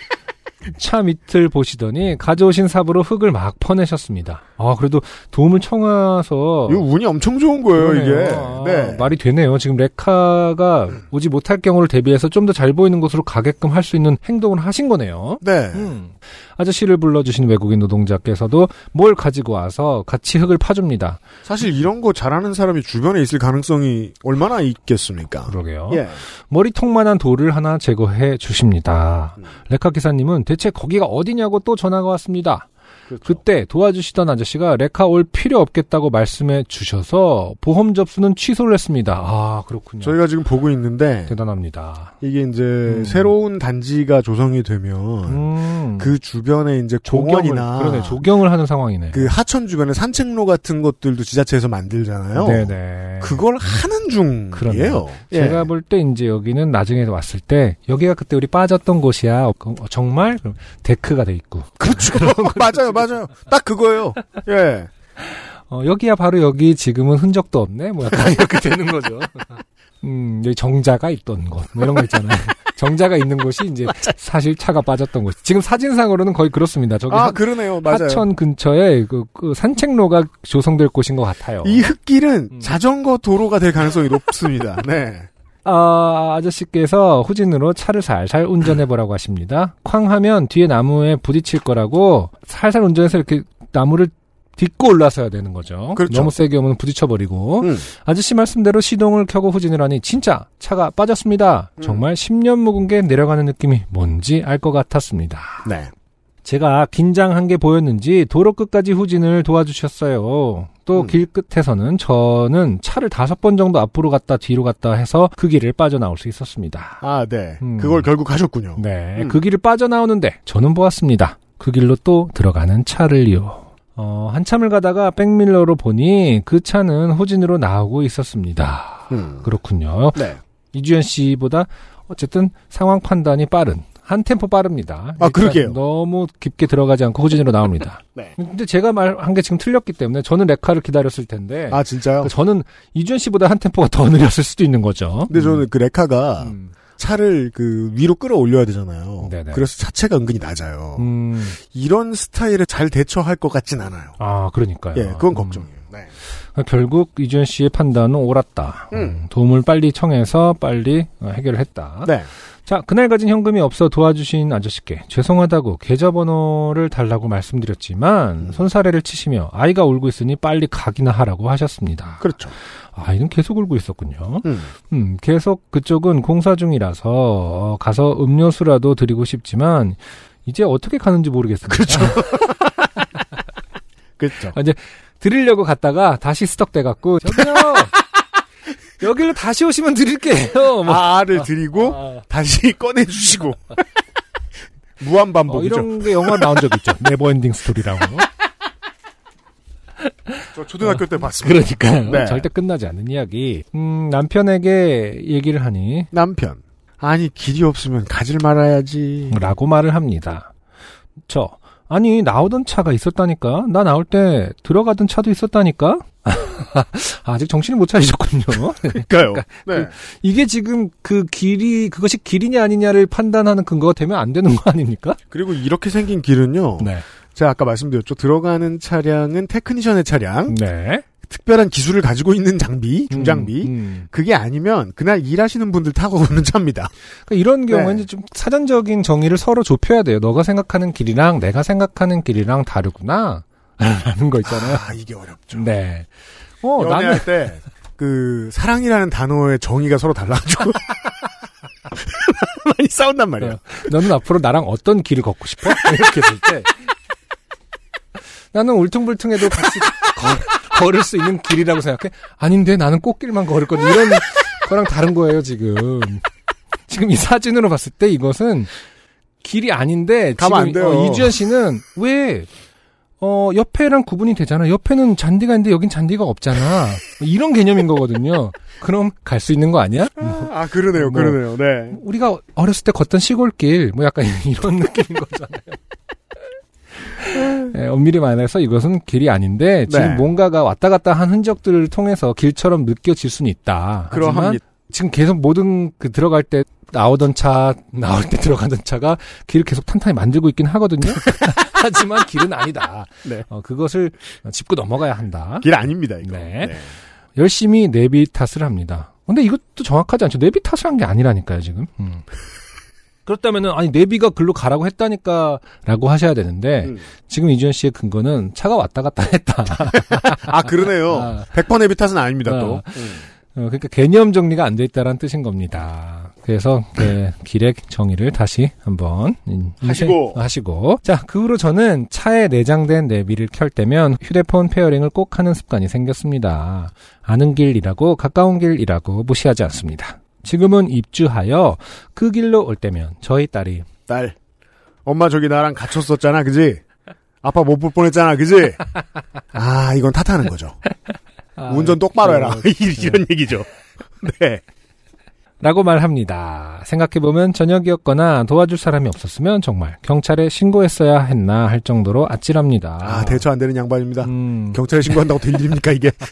차 밑을 보시더니 가져오신 삽으로 흙을 막 퍼내셨습니다. 아 그래도 도움을 청해서 이거 운이 엄청 좋은 거예요, 그러네요. 이게. 아, 네. 말이 되네요. 지금 레카가 오지 못할 경우를 대비해서 좀 더 잘 보이는 곳으로 가게끔 할 수 있는 행동을 하신 거네요. 네. 음. 아저씨를 불러주신 외국인 노동자께서도 뭘 가지고 와서 같이 흙을 파줍니다. 사실 이런 거 잘하는 사람이 주변에 있을 가능성이 얼마나 있겠습니까? 그러게요. 예. 머리통만한 돌을 하나 제거해 주십니다. 음. 레카 기사님은 대체 거기가 어디냐고 또 전화가 왔습니다. 그렇죠. 그때 도와주시던 아저씨가 레카 올 필요 없겠다고 말씀해 주셔서 보험 접수는 취소를 했습니다. 아 그렇군요. 저희가 지금 보고 있는데 대단합니다. 이게 이제 음. 새로운 단지가 조성이 되면 음. 그 주변에 이제 공원이나 그러네 조경을 하는 상황이네. 그 하천 주변에 산책로 같은 것들도 지자체에서 만들잖아요. 네네. 그걸 하는 중이에요. 그러네요. 예. 제가 볼때 이제 여기는 나중에 왔을 때 여기가 그때 우리 빠졌던 곳이야. 어, 정말 데크가 돼 있고 그렇죠. 맞아요, 맞아요. 딱 그거예요. 예. 어, 여기야 바로 여기 지금은 흔적도 없네. 뭐 약간 이렇게 되는 거죠. 음, 여기 정자가 있던 곳, 뭐 이런 거 있잖아요. 정자가 있는 곳이 이제 사실 차가 빠졌던 곳. 지금 사진상으로는 거의 그렇습니다. 저기 아, 하, 그러네요. 맞아요. 하천 근처에 그, 그 산책로가 조성될 곳인 것 같아요. 이 흙길은 음. 자전거 도로가 될 가능성이 높습니다. 네. 아, 아저씨께서 후진으로 차를 살살 운전해보라고 하십니다. 쾅 하면 뒤에 나무에 부딪힐 거라고 살살 운전해서 이렇게 나무를 딛고 올라서야 되는 거죠. 그렇죠. 너무 세게 오면 부딪혀버리고. 음. 아저씨 말씀대로 시동을 켜고 후진을 하니 진짜 차가 빠졌습니다. 음. 정말 10년 묵은 게 내려가는 느낌이 뭔지 알 것 같았습니다. 네. 제가 긴장한 게 보였는지 도로 끝까지 후진을 도와주셨어요. 또 음. 길 끝에서는 저는 차를 다섯 번 정도 앞으로 갔다 뒤로 갔다 해서 그 길을 빠져나올 수 있었습니다. 아, 네. 음. 그걸 결국 하셨군요. 네, 음. 그 길을 빠져나오는데 저는 보았습니다. 그 길로 또 들어가는 차를요. 어, 한참을 가다가 백밀러로 보니 그 차는 후진으로 나오고 있었습니다. 음. 그렇군요. 네. 이주연 씨보다 어쨌든 상황 판단이 빠른 한 템포 빠릅니다. 아, 일단 그러게요. 너무 깊게 들어가지 않고 후진으로 나옵니다. 네. 근데 제가 말한 게 지금 틀렸기 때문에 저는 레카를 기다렸을 텐데 아, 진짜요? 그 저는 이주연 씨보다 한 템포가 더 느렸을 수도 있는 거죠. 근데 저는 그 레카가 음. 차를 그 위로 끌어올려야 되잖아요. 네네. 그래서 자체가 은근히 낮아요. 음. 이런 스타일에 잘 대처할 것 같진 않아요. 아, 그러니까요. 예, 그건 음. 걱정이에요. 네. 결국 이주연 씨의 판단은 옳았다. 음. 음, 도움을 빨리 청해서 빨리 어, 해결을 했다. 네. 자, 그날 가진 현금이 없어 도와주신 아저씨께 죄송하다고 계좌번호를 달라고 말씀드렸지만 음. 손사래를 치시며 아이가 울고 있으니 빨리 가기나 하라고 하셨습니다. 그렇죠. 아이는 계속 울고 있었군요. 음. 음, 계속 그쪽은 공사 중이라서 어, 가서 음료수라도 드리고 싶지만 이제 어떻게 가는지 모르겠습니다. 그렇죠. 그렇죠. 드리려고 갔다가 다시 스톱돼 갖고 저기요. 여기로 다시 오시면 드릴게요. 뭐. 아를 드리고 아, 다시 꺼내 주시고 무한 어, 반복이죠. 이런 게 영화 나온 적 있죠. NeverEnding Story라고. 저 초등학교 때 봤습니다. 그러니까요. 네. 절대 끝나지 않는 이야기. 음, 남편에게 얘기를 하니 남편. 아니 길이 없으면 가질 말아야지. 라고 말을 합니다. 저 아니 나오던 차가 있었다니까. 나 나올 때 들어가던 차도 있었다니까. 아직 정신을 못 차리셨군요. 그러니까요. 네. 이게 지금 그 길이 그것이 길이냐 아니냐를 판단하는 근거가 되면 안 되는 거 아닙니까? 그리고 이렇게 생긴 길은요. 네. 제가 아까 말씀드렸죠. 들어가는 차량은 technician의 차량, 네. 특별한 기술을 가지고 있는 장비, 중장비. 음, 음. 그게 아니면 그날 일하시는 분들 타고 오는 차입니다. 그러니까 이런 경우에는 네. 좀 사전적인 정의를 서로 좁혀야 돼요. 너가 생각하는 길이랑 내가 생각하는 길이랑 다르구나. 라는 거 있잖아요. 아 이게 어렵죠. 네. 어, 나는 연애할 때그 사랑이라는 단어의 정의가 서로 달라가지고 많이 싸운단 말이에요. 어, 너는 앞으로 나랑 어떤 길을 걷고 싶어? 이렇게 될 때. 나는 울퉁불퉁해도 같이 걸, 걸을 수 있는 길이라고 생각해. 아닌데 나는 꽃길만 걸을 건데 이런 거랑 다른 거예요 지금. 지금 이 사진으로 봤을 때 이것은 길이 아닌데 가면 안 지금. 어, 이주연 씨는 왜 어, 옆에랑 구분이 되잖아. 옆에는 잔디가 있는데 여긴 잔디가 없잖아. 이런 개념인 거거든요. 그럼 갈 수 있는 거 아니야? 아 그러네요, 뭐. 그러네요. 네. 우리가 어렸을 때 걷던 시골길, 뭐 약간 이런 느낌인 거잖아요. 예, 엄밀히 말해서 이것은 길이 아닌데 지금 네. 뭔가가 왔다 갔다 한 흔적들을 통해서 길처럼 느껴질 수는 있다. 그러합니다. 지금 계속 모든 그 들어갈 때 나오던 차, 나올 때 들어가던 차가 길을 계속 탄탄히 만들고 있긴 하거든요. 하지만 길은 아니다. 네. 어, 그것을 짚고 넘어가야 한다. 길 아닙니다, 이거. 네. 열심히 내비 탓을 합니다. 근데 이것도 정확하지 않죠. 내비 탓을 한 게 아니라니까요, 지금. 음. 그렇다면은, 아니, 내비가 글로 가라고 했다니까, 라고 하셔야 되는데, 음. 지금 이주연 씨의 근거는 차가 왔다 갔다 했다. 아 그러네요. 아. 100번 애비 탓은 아닙니다, 아. 또. 어, 그러니까 개념 정리가 안 돼 있다라는 뜻인 겁니다. 그래서 그 길의 정의를 다시 한번 음, 하시고. 하시고 자그 후로 저는 차에 내장된 내비를 켤 때면 휴대폰 pairing을 꼭 하는 습관이 생겼습니다. 아는 길이라고 가까운 길이라고 무시하지 않습니다. 지금은 입주하여 그 길로 올 때면 저희 딸이 딸. 엄마 저기 나랑 갇혔었잖아, 그지? 아빠 못 볼 뻔했잖아, 그지? 아, 이건 탓하는 거죠. 운전 똑바로 해라. 이런 얘기죠. 네. 라고 말합니다. 생각해보면 저녁이었거나 도와줄 사람이 없었으면 정말 경찰에 신고했어야 했나 할 정도로 아찔합니다. 아, 대처 안 되는 양반입니다. 음, 경찰에 신고한다고 될 일입니까, 이게?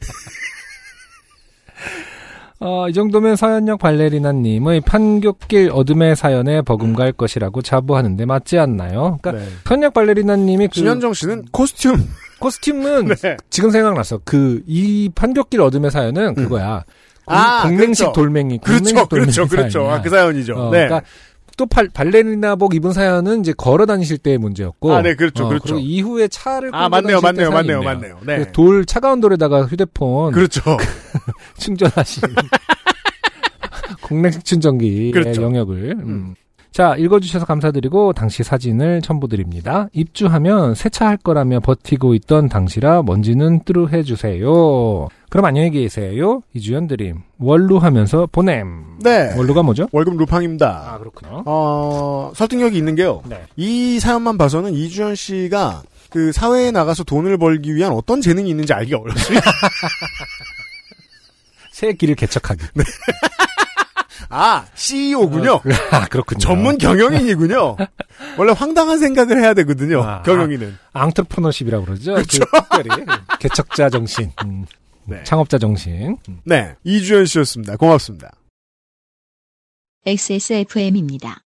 어, 이 정도면 서현역 발레리나님의 판교길 어둠의 사연에 버금갈 것이라고 자부하는데 맞지 않나요? 그러니까 네. 서현역 발레리나님이 그 신현정 씨는 코스튬. 코스튬은 네. 지금 생각났어. 그 이 판교길 어둠의 사연은 그거야. 공- 아, 공맹식 그렇죠. 돌멩이. 그렇죠, 공맹식 돌멩이 그렇죠, 그렇죠. 아, 그 사연이죠. 어, 네. 그러니까 또 발, 발레리나복 입은 사연은 이제 걸어 다니실 때의 문제였고. 아, 네, 그렇죠, 어, 그렇죠. 그리고 이후에 차를 아, 맞네요, 맞네요, 맞네요. 맞네요. 네. 그돌 차가운 돌에다가 휴대폰 그렇죠. 충전하시는 공랭식 충전기의 그렇죠. 영역을. 음. 자, 읽어주셔서 감사드리고 당시 사진을 첨부드립니다. 입주하면 세차할 거라며 버티고 있던 당시라 먼지는 뜨루해 주세요. 그럼 안녕히 계세요. 이주연 드림. 원루 하면서 보냄. 네. 원루가 뭐죠? 월급 루팡입니다. 아, 그렇군요. 어, 설득력이 있는 게요. 네. 이 사연만 봐서는 이주연 씨가 그 사회에 나가서 돈을 벌기 위한 어떤 재능이 있는지 알기 어렵습니다. 새 길을 개척하기. 아, CEO군요. 아, 그렇군요. 전문 경영인이군요. 원래 황당한 생각을 해야 되거든요. 아, 경영인은. 앙트르프너십이라고 그러죠. 그렇죠. 그. 개척자 정신. 음. 네. 창업자 정신. 음. 네. 이주연 씨였습니다. 고맙습니다. XSFM입니다.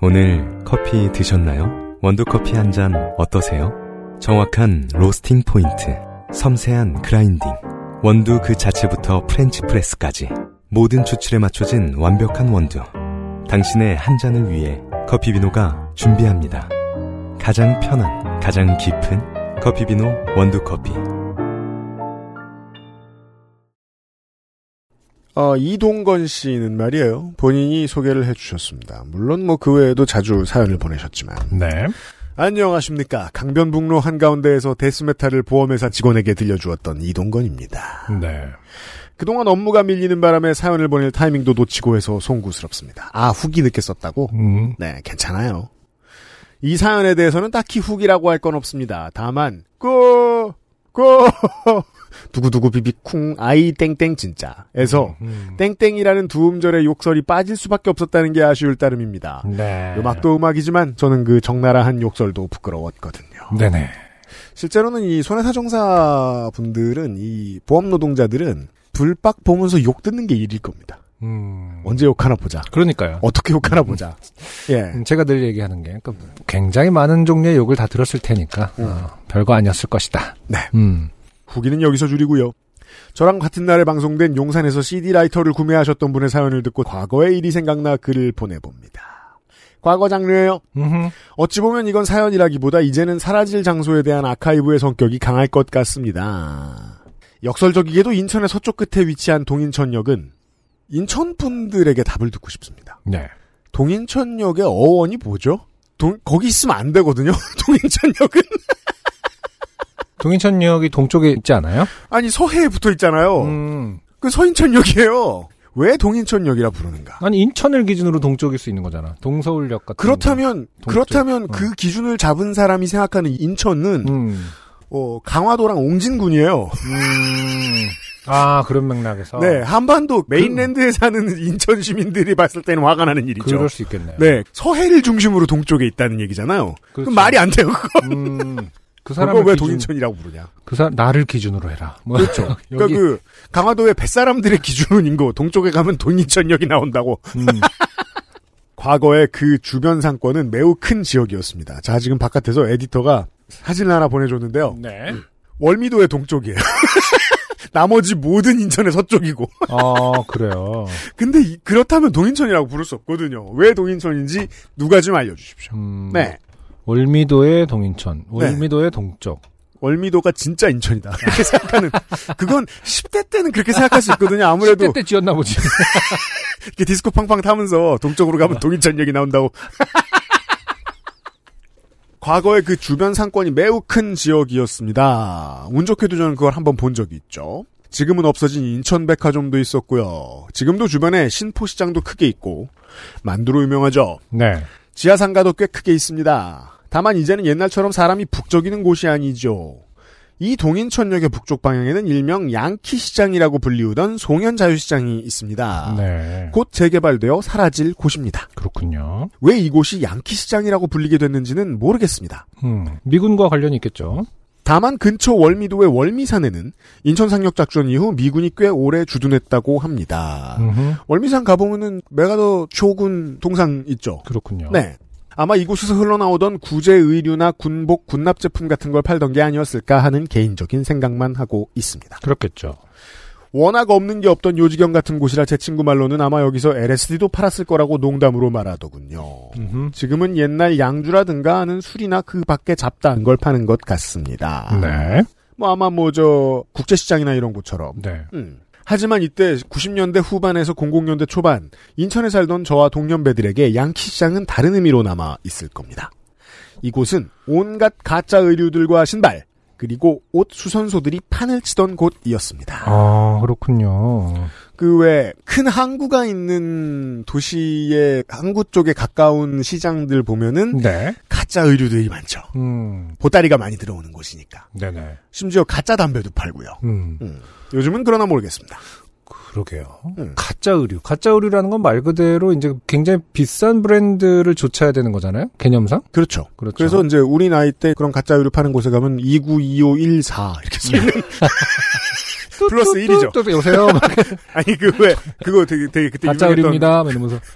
오늘 커피 드셨나요? 원두커피 한 잔 어떠세요? 정확한 roasting point, 섬세한 grinding, 원두 그 자체부터 French press까지 모든 추출에 맞춰진 완벽한 원두. 당신의 한 잔을 위해 커피비노가 준비합니다. 가장 편한, 가장 깊은 커피비노 원두커피. 어, 이동건 씨는 말이에요. 본인이 소개를 해주셨습니다. 물론 뭐 그 외에도 자주 사연을 보내셨지만. 네. 안녕하십니까. 강변북로 한가운데에서 데스메탈을 보험회사 직원에게 들려주었던 이동건입니다. 네. 그동안 업무가 밀리는 바람에 사연을 보낼 타이밍도 놓치고 해서 송구스럽습니다. 아, 후기 늦게 썼다고? 음. 네, 괜찮아요. 이 사연에 대해서는 딱히 후기라고 할 건 없습니다. 다만, 그, 고 두구두구 비비쿵 아이 땡땡 진짜에서 음. 땡땡이라는 두 음절의 욕설이 빠질 수밖에 없었다는 게 아쉬울 따름입니다. 네. 음악도 음악이지만 저는 그 적나라한 욕설도 부끄러웠거든요. 네네. 실제로는 이 손해사정사 분들은 이 보험 노동자들은 불박 보면서 욕 듣는 게 일일 겁니다. 음. 언제 욕하나 보자. 그러니까요. 어떻게 욕하나 보자. 예. 음, 제가 늘 얘기하는 게 그러니까 굉장히 많은 종류의 욕을 다 들었을 테니까 음. 어, 별거 아니었을 것이다. 네. 음. 후기는 여기서 줄이고요. 저랑 같은 날에 방송된 용산에서 CD 라이터를 구매하셨던 분의 사연을 듣고 과거의 일이 생각나 글을 보내봅니다. 과거 장르예요. 음흠. 어찌 보면 이건 사연이라기보다 이제는 사라질 장소에 대한 아카이브의 성격이 강할 것 같습니다. 역설적이게도 인천의 서쪽 끝에 위치한 동인천역은 인천 분들에게 답을 듣고 싶습니다. 네. 동인천역의 어원이 뭐죠? 동- 거기 있으면 안 되거든요. 동인천역은 동인천역이 동쪽에 있지 않아요? 아니 서해에 붙어 있잖아요. 음. 그 서인천역이에요. 왜 동인천역이라 부르는가? 아니 인천을 기준으로 동쪽일 수 있는 거잖아. 동서울역 같은. 그렇다면. 그렇다면 어. 그 기준을 잡은 사람이 생각하는 인천은 거. 음. 어, 강화도랑 옹진군이에요. 음. 아 그런 맥락에서. 네, 한반도 메인랜드에 사는 인천 시민들이 봤을 때는 화가 나는 일이죠. 그럴 수 있겠네요. 네, 서해를 중심으로 동쪽에 있다는 얘기잖아요. 그 그렇죠. 럼 말이 안 돼요. 음. 그 사람을 왜 기준- 동인천이라고 부르냐? 그 사람 나를 기준으로 해라. 뭐 그렇죠. 여기 그러니까 그 강화도의 뱃사람들의 기준은 인거 동쪽에 가면 동인천역이 나온다고. 음. 과거에 그 주변 상권은 매우 큰 지역이었습니다. 자, 지금 바깥에서 에디터가 사진을 하나 보내줬는데요. 네. 월미도의 동쪽이에요. 나머지 모든 인천의 서쪽이고. 어 그래요. 근데 이- 그렇다면 동인천이라고 부를 수 없거든요. 왜 동인천인지 누가 좀 알려주십시오. 음. 네. 월미도의 동인천, 월미도의 동쪽. 월미도가 진짜 인천이다. 이렇게 생각하는. 그건 10대 때는 그렇게 생각할 수 있거든요. 아무래도 10대 때 지었나 보지. 이렇게 디스코 팡팡 타면서 동쪽으로 가면 동인천 역이 나온다고. 과거에 그 주변 상권이 매우 큰 지역이었습니다. 운 좋게도 저는 그걸 한번 본 적이 있죠. 지금은 없어진 인천백화점도 있었고요. 지금도 주변에 신포시장도 크게 있고 만두로 유명하죠. 네. 지하상가도 꽤 크게 있습니다. 다만 이제는 옛날처럼 사람이 북적이는 곳이 아니죠. 이 동인천역의 북쪽 방향에는 일명 양키 시장이라고 불리우던 송현 자유시장이 있습니다. 네. 곧 재개발되어 사라질 곳입니다. 그렇군요. 왜 이곳이 양키 시장이라고 불리게 됐는지는 모르겠습니다. 음, 미군과 관련이 있겠죠. 다만 근처 월미도의 월미산에는 인천 상륙 작전 이후 미군이 꽤 오래 주둔했다고 합니다. 음흠, 월미산 가보면은 메가더 쇼군 동상 있죠. 그렇군요. 네. 아마 이곳에서 흘러나오던 구제 의류나 군복, 군납 제품 같은 걸 팔던 게 아니었을까 하는 개인적인 생각만 하고 있습니다. 그렇겠죠. 워낙 없는 게 없던 요지경 같은 곳이라 제 친구 말로는 아마 여기서 LSD도 팔았을 거라고 농담으로 말하더군요. 음흠. 지금은 옛날 양주라든가 하는 술이나 그 밖에 잡다한 걸 파는 것 같습니다. 네. 뭐 아마 뭐 저 국제시장이나 이런 곳처럼. 네. 음. 하지만 이때 90년대 후반에서 00년대 초반 인천에 살던 저와 동년배들에게 양키 시장은 다른 의미로 남아 있을 겁니다. 이곳은 온갖 가짜 의류들과 신발 그리고 옷 수선소들이 판을 치던 곳이었습니다. 아, 그렇군요. 그외 큰 항구가 있는 도시의 항구 쪽에 가까운 시장들 보면은 네. 가짜 의류들이 많죠. 음, 보따리가 많이 들어오는 곳이니까. 네네. 심지어 가짜 담배도 팔고요. 음, 음. 요즘은 그러나 모르겠습니다. 그러게요. 음. 가짜 의류. 가짜 의류라는 건 말 그대로 이제 굉장히 비싼 브랜드를 쫓아야 되는 거잖아요? 개념상? 그렇죠. 그렇죠. 그래서 이제 우리 나이 때 그런 가짜 의류 파는 곳에 가면 292514 이렇게 써 있는 플러스 1이죠. 또, 또, 여보세요? 막 아니 그 왜 그거 되게 되게 그때 가짜 의류입니다. 막 이러면서.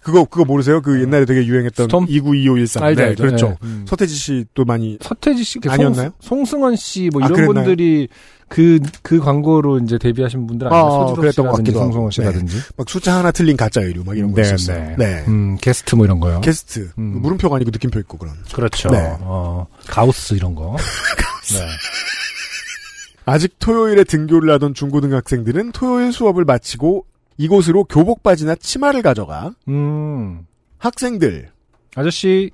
그거 그거 모르세요? 그 옛날에 되게 유행했던 스톰? 292513. 알죠, 네, 알죠. 그렇죠. 네. 음. 서태지 씨도 많이 서태지 씨, 그 아니었나요? 송, 송승헌 씨, 뭐 아, 이런 그랬나요? 분들이 그, 그 광고로 이제 데뷔하신 분들 아니에요? 아, 소지섭 그랬던 것 같기도 하고. 씨라든지. 막 숫자 하나 틀린 가짜 의류 막 이런 거 네, 있었어요. 네. 네. 음, 게스트 뭐 이런 거요. 게스트 음. 물음표가 아니고 느낌표 있고 그런. 그렇죠. 네. 어, 가우스 이런 거. 네. 아직 토요일에 등교를 하던 중고등학생들은 토요일 수업을 마치고 이곳으로 교복 바지나 치마를 가져가 음, 학생들 아저씨,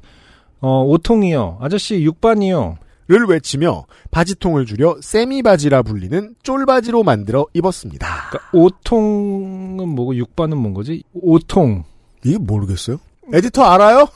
어, 5통이요. 아저씨 6반이요. 를 외치며 바지통을 줄여 세미바지라 불리는 쫄바지로 만들어 입었습니다. 그러니까 5통은 뭐고 6반은 뭔 거지? 5통. 이게 모르겠어요? 에디터 알아요?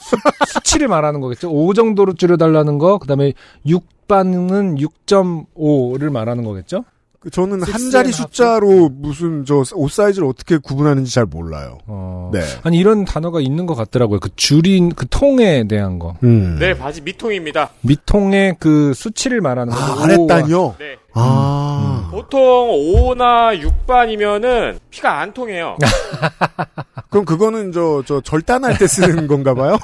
수 치를 말하는 거겠죠. 5 정도로 줄여달라는 거, 그 다음에 6 6반은 6.5를 말하는 거겠죠? 그 저는 한 자리. 숫자로 무슨 저 옷 사이즈를 어떻게 구분하는지 잘 몰라요. 어. 네. 아니 이런 단어가 있는 것 같더라고요. 그 줄인 그 통에 대한 거. 음. 네, 바지 밑통입니다. 밑통의 그 수치를 말하는 거죠. 아, 아랫단이요? 네. 아. 보통 5나 6반이면은 피가 안 통해요. 그럼 그거는 저, 저 절단할 때 쓰는 건가 봐요?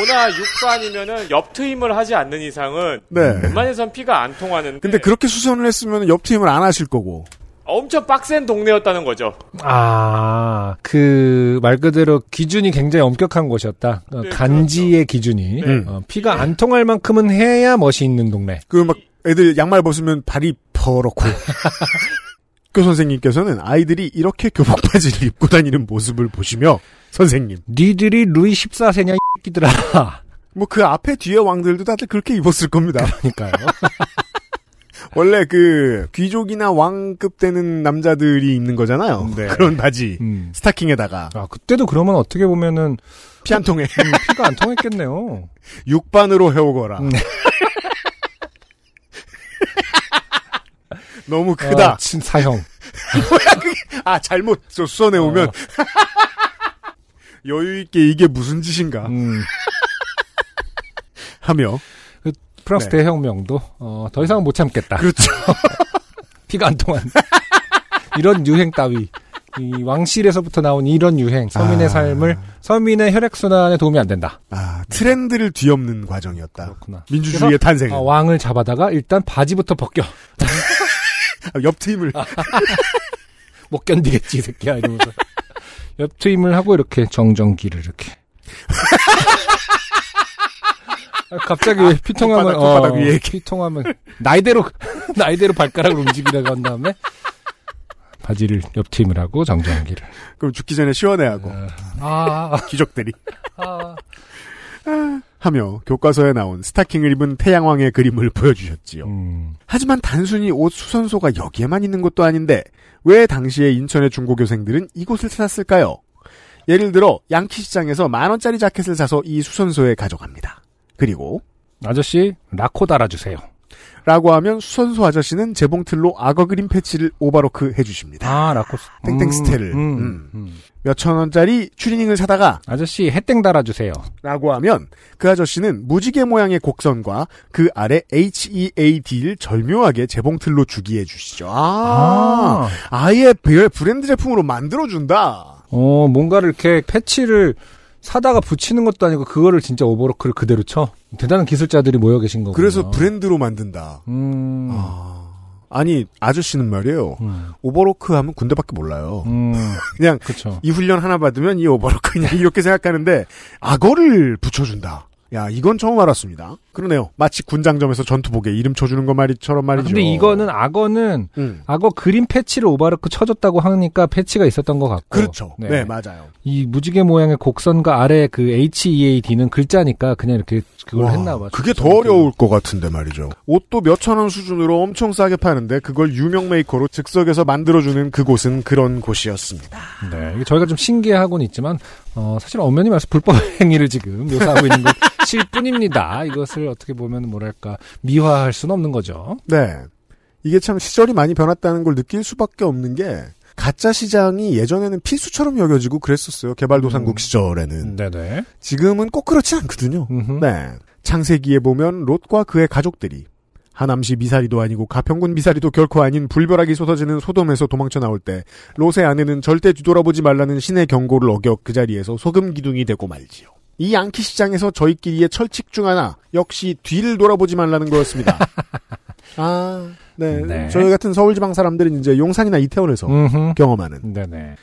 5나 6반이면은 옆 트임을 하지 않는 이상은 네. 웬만해선 피가 안 통하는데 근데 그렇게 수선을 했으면 옆 팀을 안 하실 거고. 엄청 빡센 동네였다는 거죠. 아, 그, 말 그대로 기준이 굉장히 엄격한 곳이었다. 어, 네, 간지의 기준이. 네. 어, 피가 안 통할 만큼은 해야 멋이 있는 동네. 그 막 애들 양말 벗으면 발이 퍼렇고. 그 선생님께서는 아이들이 이렇게 교복 바지를 입고 다니는 모습을 보시며 선생님 니들이 루이 14세냐, 이 새끼들아. 뭐 그 앞에 뒤에 왕들도 다들 그렇게 입었을 겁니다. 그러니까요. 원래 그 귀족이나 왕급 되는 남자들이 입는 거잖아요. 네. 그런 바지 음. 스타킹에다가 아, 그때도 그러면 어떻게 보면은 피한 통에 음, 피가 안 통했겠네요. 육반으로 해오거라. 음. 너무 크다. 아, 친 사형. 아 잘못 저 수선해 오면 여유 있게 이게 무슨 짓인가 음, 하며 프랑스 네. 대혁명도 어, 더 이상은 못 참겠다. 그렇죠. 피가 안 통한 이런 유행 따위. 이 왕실에서부터 나온 이런 유행, 서민의 아. 삶을 서민의 혈액 순환에 도움이 안 된다. 아 트렌드를 뒤엎는 과정이었다. 그렇구나. 민주주의의 탄생은 아, 왕을 잡아다가 일단 바지부터 벗겨. 아, 옆 팀을 못 견디겠지 이 새끼야 이러면서 옆 트임을 하고 이렇게 정전기를 이렇게. 아, 갑자기 왜 피통하면 손바닥 위에. 피통하면 나이대로 나이대로 발가락을 움직이라고 한 다음에 바지를 옆 팀을 하고 정전기를. 그럼 죽기 전에 시원해하고 아, 귀족들이 아. 하며 교과서에 나온 스타킹을 입은 태양왕의 그림을 보여주셨지요. 음. 하지만 단순히 옷 수선소가 여기에만 있는 것도 아닌데 왜 당시에 인천의 중고교생들은 이곳을 찾았을까요? 예를 들어 양키 시장에서 만 원짜리 자켓을 사서 이 수선소에 가져갑니다. 그리고 아저씨 라코 달아주세요. 라고 하면 수선소 아저씨는 재봉틀로 악어 그림 패치를 오바로크 해주십니다. 아 라코 땡땡 스테를. 음, 음. 음. 몇천 원짜리 추리닝을 사다가 아저씨 해땡 달아주세요. 라고 하면 그 아저씨는 무지개 모양의 곡선과 그 아래 HEAD를 절묘하게 재봉틀로 주기해 주시죠. 아, 아. 예 브랜드 제품으로 만들어준다. 어, 뭔가를 이렇게 패치를 사다가 붙이는 것도 아니고 그거를 진짜 오버로크를 그대로 쳐. 대단한 기술자들이 모여 계신 거군요. 그래서 브랜드로 만든다. 음. 아, 아니 아저씨는 말이에요. 음. 오버로크 하면 군대밖에 몰라요. 음. 그냥 그쵸. 이 훈련 하나 받으면 이 오버로크 그냥 이렇게 생각하는데 악어를 붙여준다. 야 이건 처음 알았습니다. 그러네요. 마치 군장점에서 전투복에 이름 쳐주는 거 말이처럼 아, 말이죠. 근데 이거는 악어는 음. 악어 그림 패치를 오버로크 쳐줬다고 하니까 패치가 있었던 것 같고. 그렇죠. 네. 네. 맞아요. 이 무지개 모양의 곡선과 아래 그 HEAD는 글자니까 그냥 이렇게 그걸 와, 했나 봐. 그게 더 어려울 것 같은데 말이죠. 옷도 몇천 원 수준으로 엄청 싸게 파는데 그걸 유명 메이커로 즉석에서 만들어주는 그곳은 그런 곳이었습니다. 네, 이게 저희가 좀 신기하고는 있지만 어, 사실 엄연히 말해서 불법 행위를 지금 묘사하고 있는 것일 뿐입니다. 이것을 어떻게 보면 뭐랄까 미화할 수는 없는 거죠. 네. 이게 참 시절이 많이 변했다는 걸 느낄 수밖에 없는 게 가짜 시장이 예전에는 필수처럼 여겨지고 그랬었어요. 개발도상국 음. 시절에는. 네네. 지금은 꼭 그렇지 않거든요. 음흠. 네. 창세기에 보면 롯과 그의 가족들이 하남시 미사리도 아니고 가평군 미사리도 결코 아닌 불벼락이 쏟아지는 소돔에서 도망쳐 나올 때 롯의 아내는 절대 뒤돌아보지 말라는 신의 경고를 어겨 그 자리에서 소금 기둥이 되고 말지요. 이 양키 시장에서 저희끼리의 철칙 중 하나 역시 뒤를 돌아보지 말라는 거였습니다. 아, 네. 네. 저희 같은 서울지방 사람들은 이제 용산이나 이태원에서 음흠. 경험하는 네네.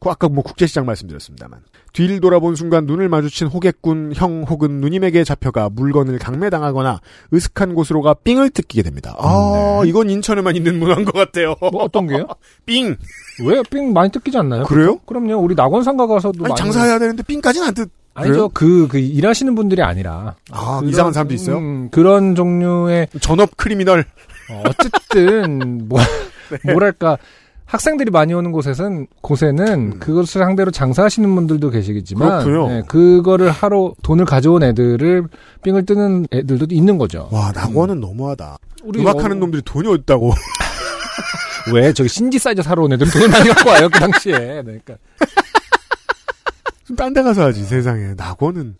그 아까 뭐 국제시장 말씀드렸습니다만 뒤를 돌아본 순간 눈을 마주친 호객군 형 혹은 누님에게 잡혀가 물건을 강매당하거나 으슥한 곳으로가 삥을 뜯기게 됩니다. 아 이건 인천에만 있는 문화인 것 같아요. 뭐 어떤 게요? 삥 왜 삥 많이 뜯기지 않나요? 그래요? 그럼요. 우리 낙원상가 가서도 아니 많이 장사해야 되는데 삥까지는 안 뜯. 아니죠. 그, 그, 일하시는 분들이 아니라. 아 그런, 이상한 사람도 있어요. 음, 그런 종류의, 전업 크리미널. 어, 어쨌든, 뭐, 네. 뭐랄까, 학생들이 많이 오는 곳에는 곳에는 음. 그것을 상대로 장사하시는 분들도 계시겠지만 그렇군요. 네, 그거를 하러 돈을 가져온 애들을 삥을 뜨는 애들도 있는 거죠. 와 낙원은 너무하다. 우리 음악하는 어, 놈들이 돈이 어딨다고. 왜 저기 신지 사이저 사러 온 애들은 돈을 많이 갖고 와요 그 당시에. 네, 그러니까 딴 데 가서 하지 세상에 낙원은.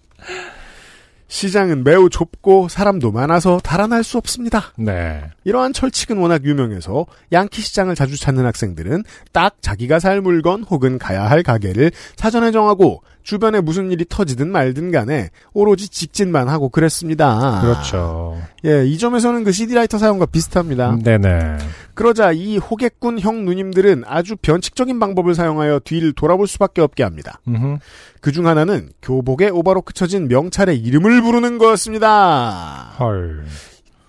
시장은 매우 좁고 사람도 많아서 달아날 수 없습니다. 네. 이러한 철칙은 워낙 유명해서 양키 시장을 자주 찾는 학생들은 딱 자기가 살 물건 혹은 가야 할 가게를 사전에 정하고 주변에 무슨 일이 터지든 말든 간에 오로지 직진만 하고 그랬습니다. 그렇죠. 예, 이 점에서는 그 CD라이터 사용과 비슷합니다. 네네. 그러자 이 호객군 형 누님들은 아주 변칙적인 방법을 사용하여 뒤를 돌아볼 수밖에 없게 합니다. 그 중 하나는 교복에 오바로크 쳐진 명찰의 이름을 부르는 거였습니다. 헐.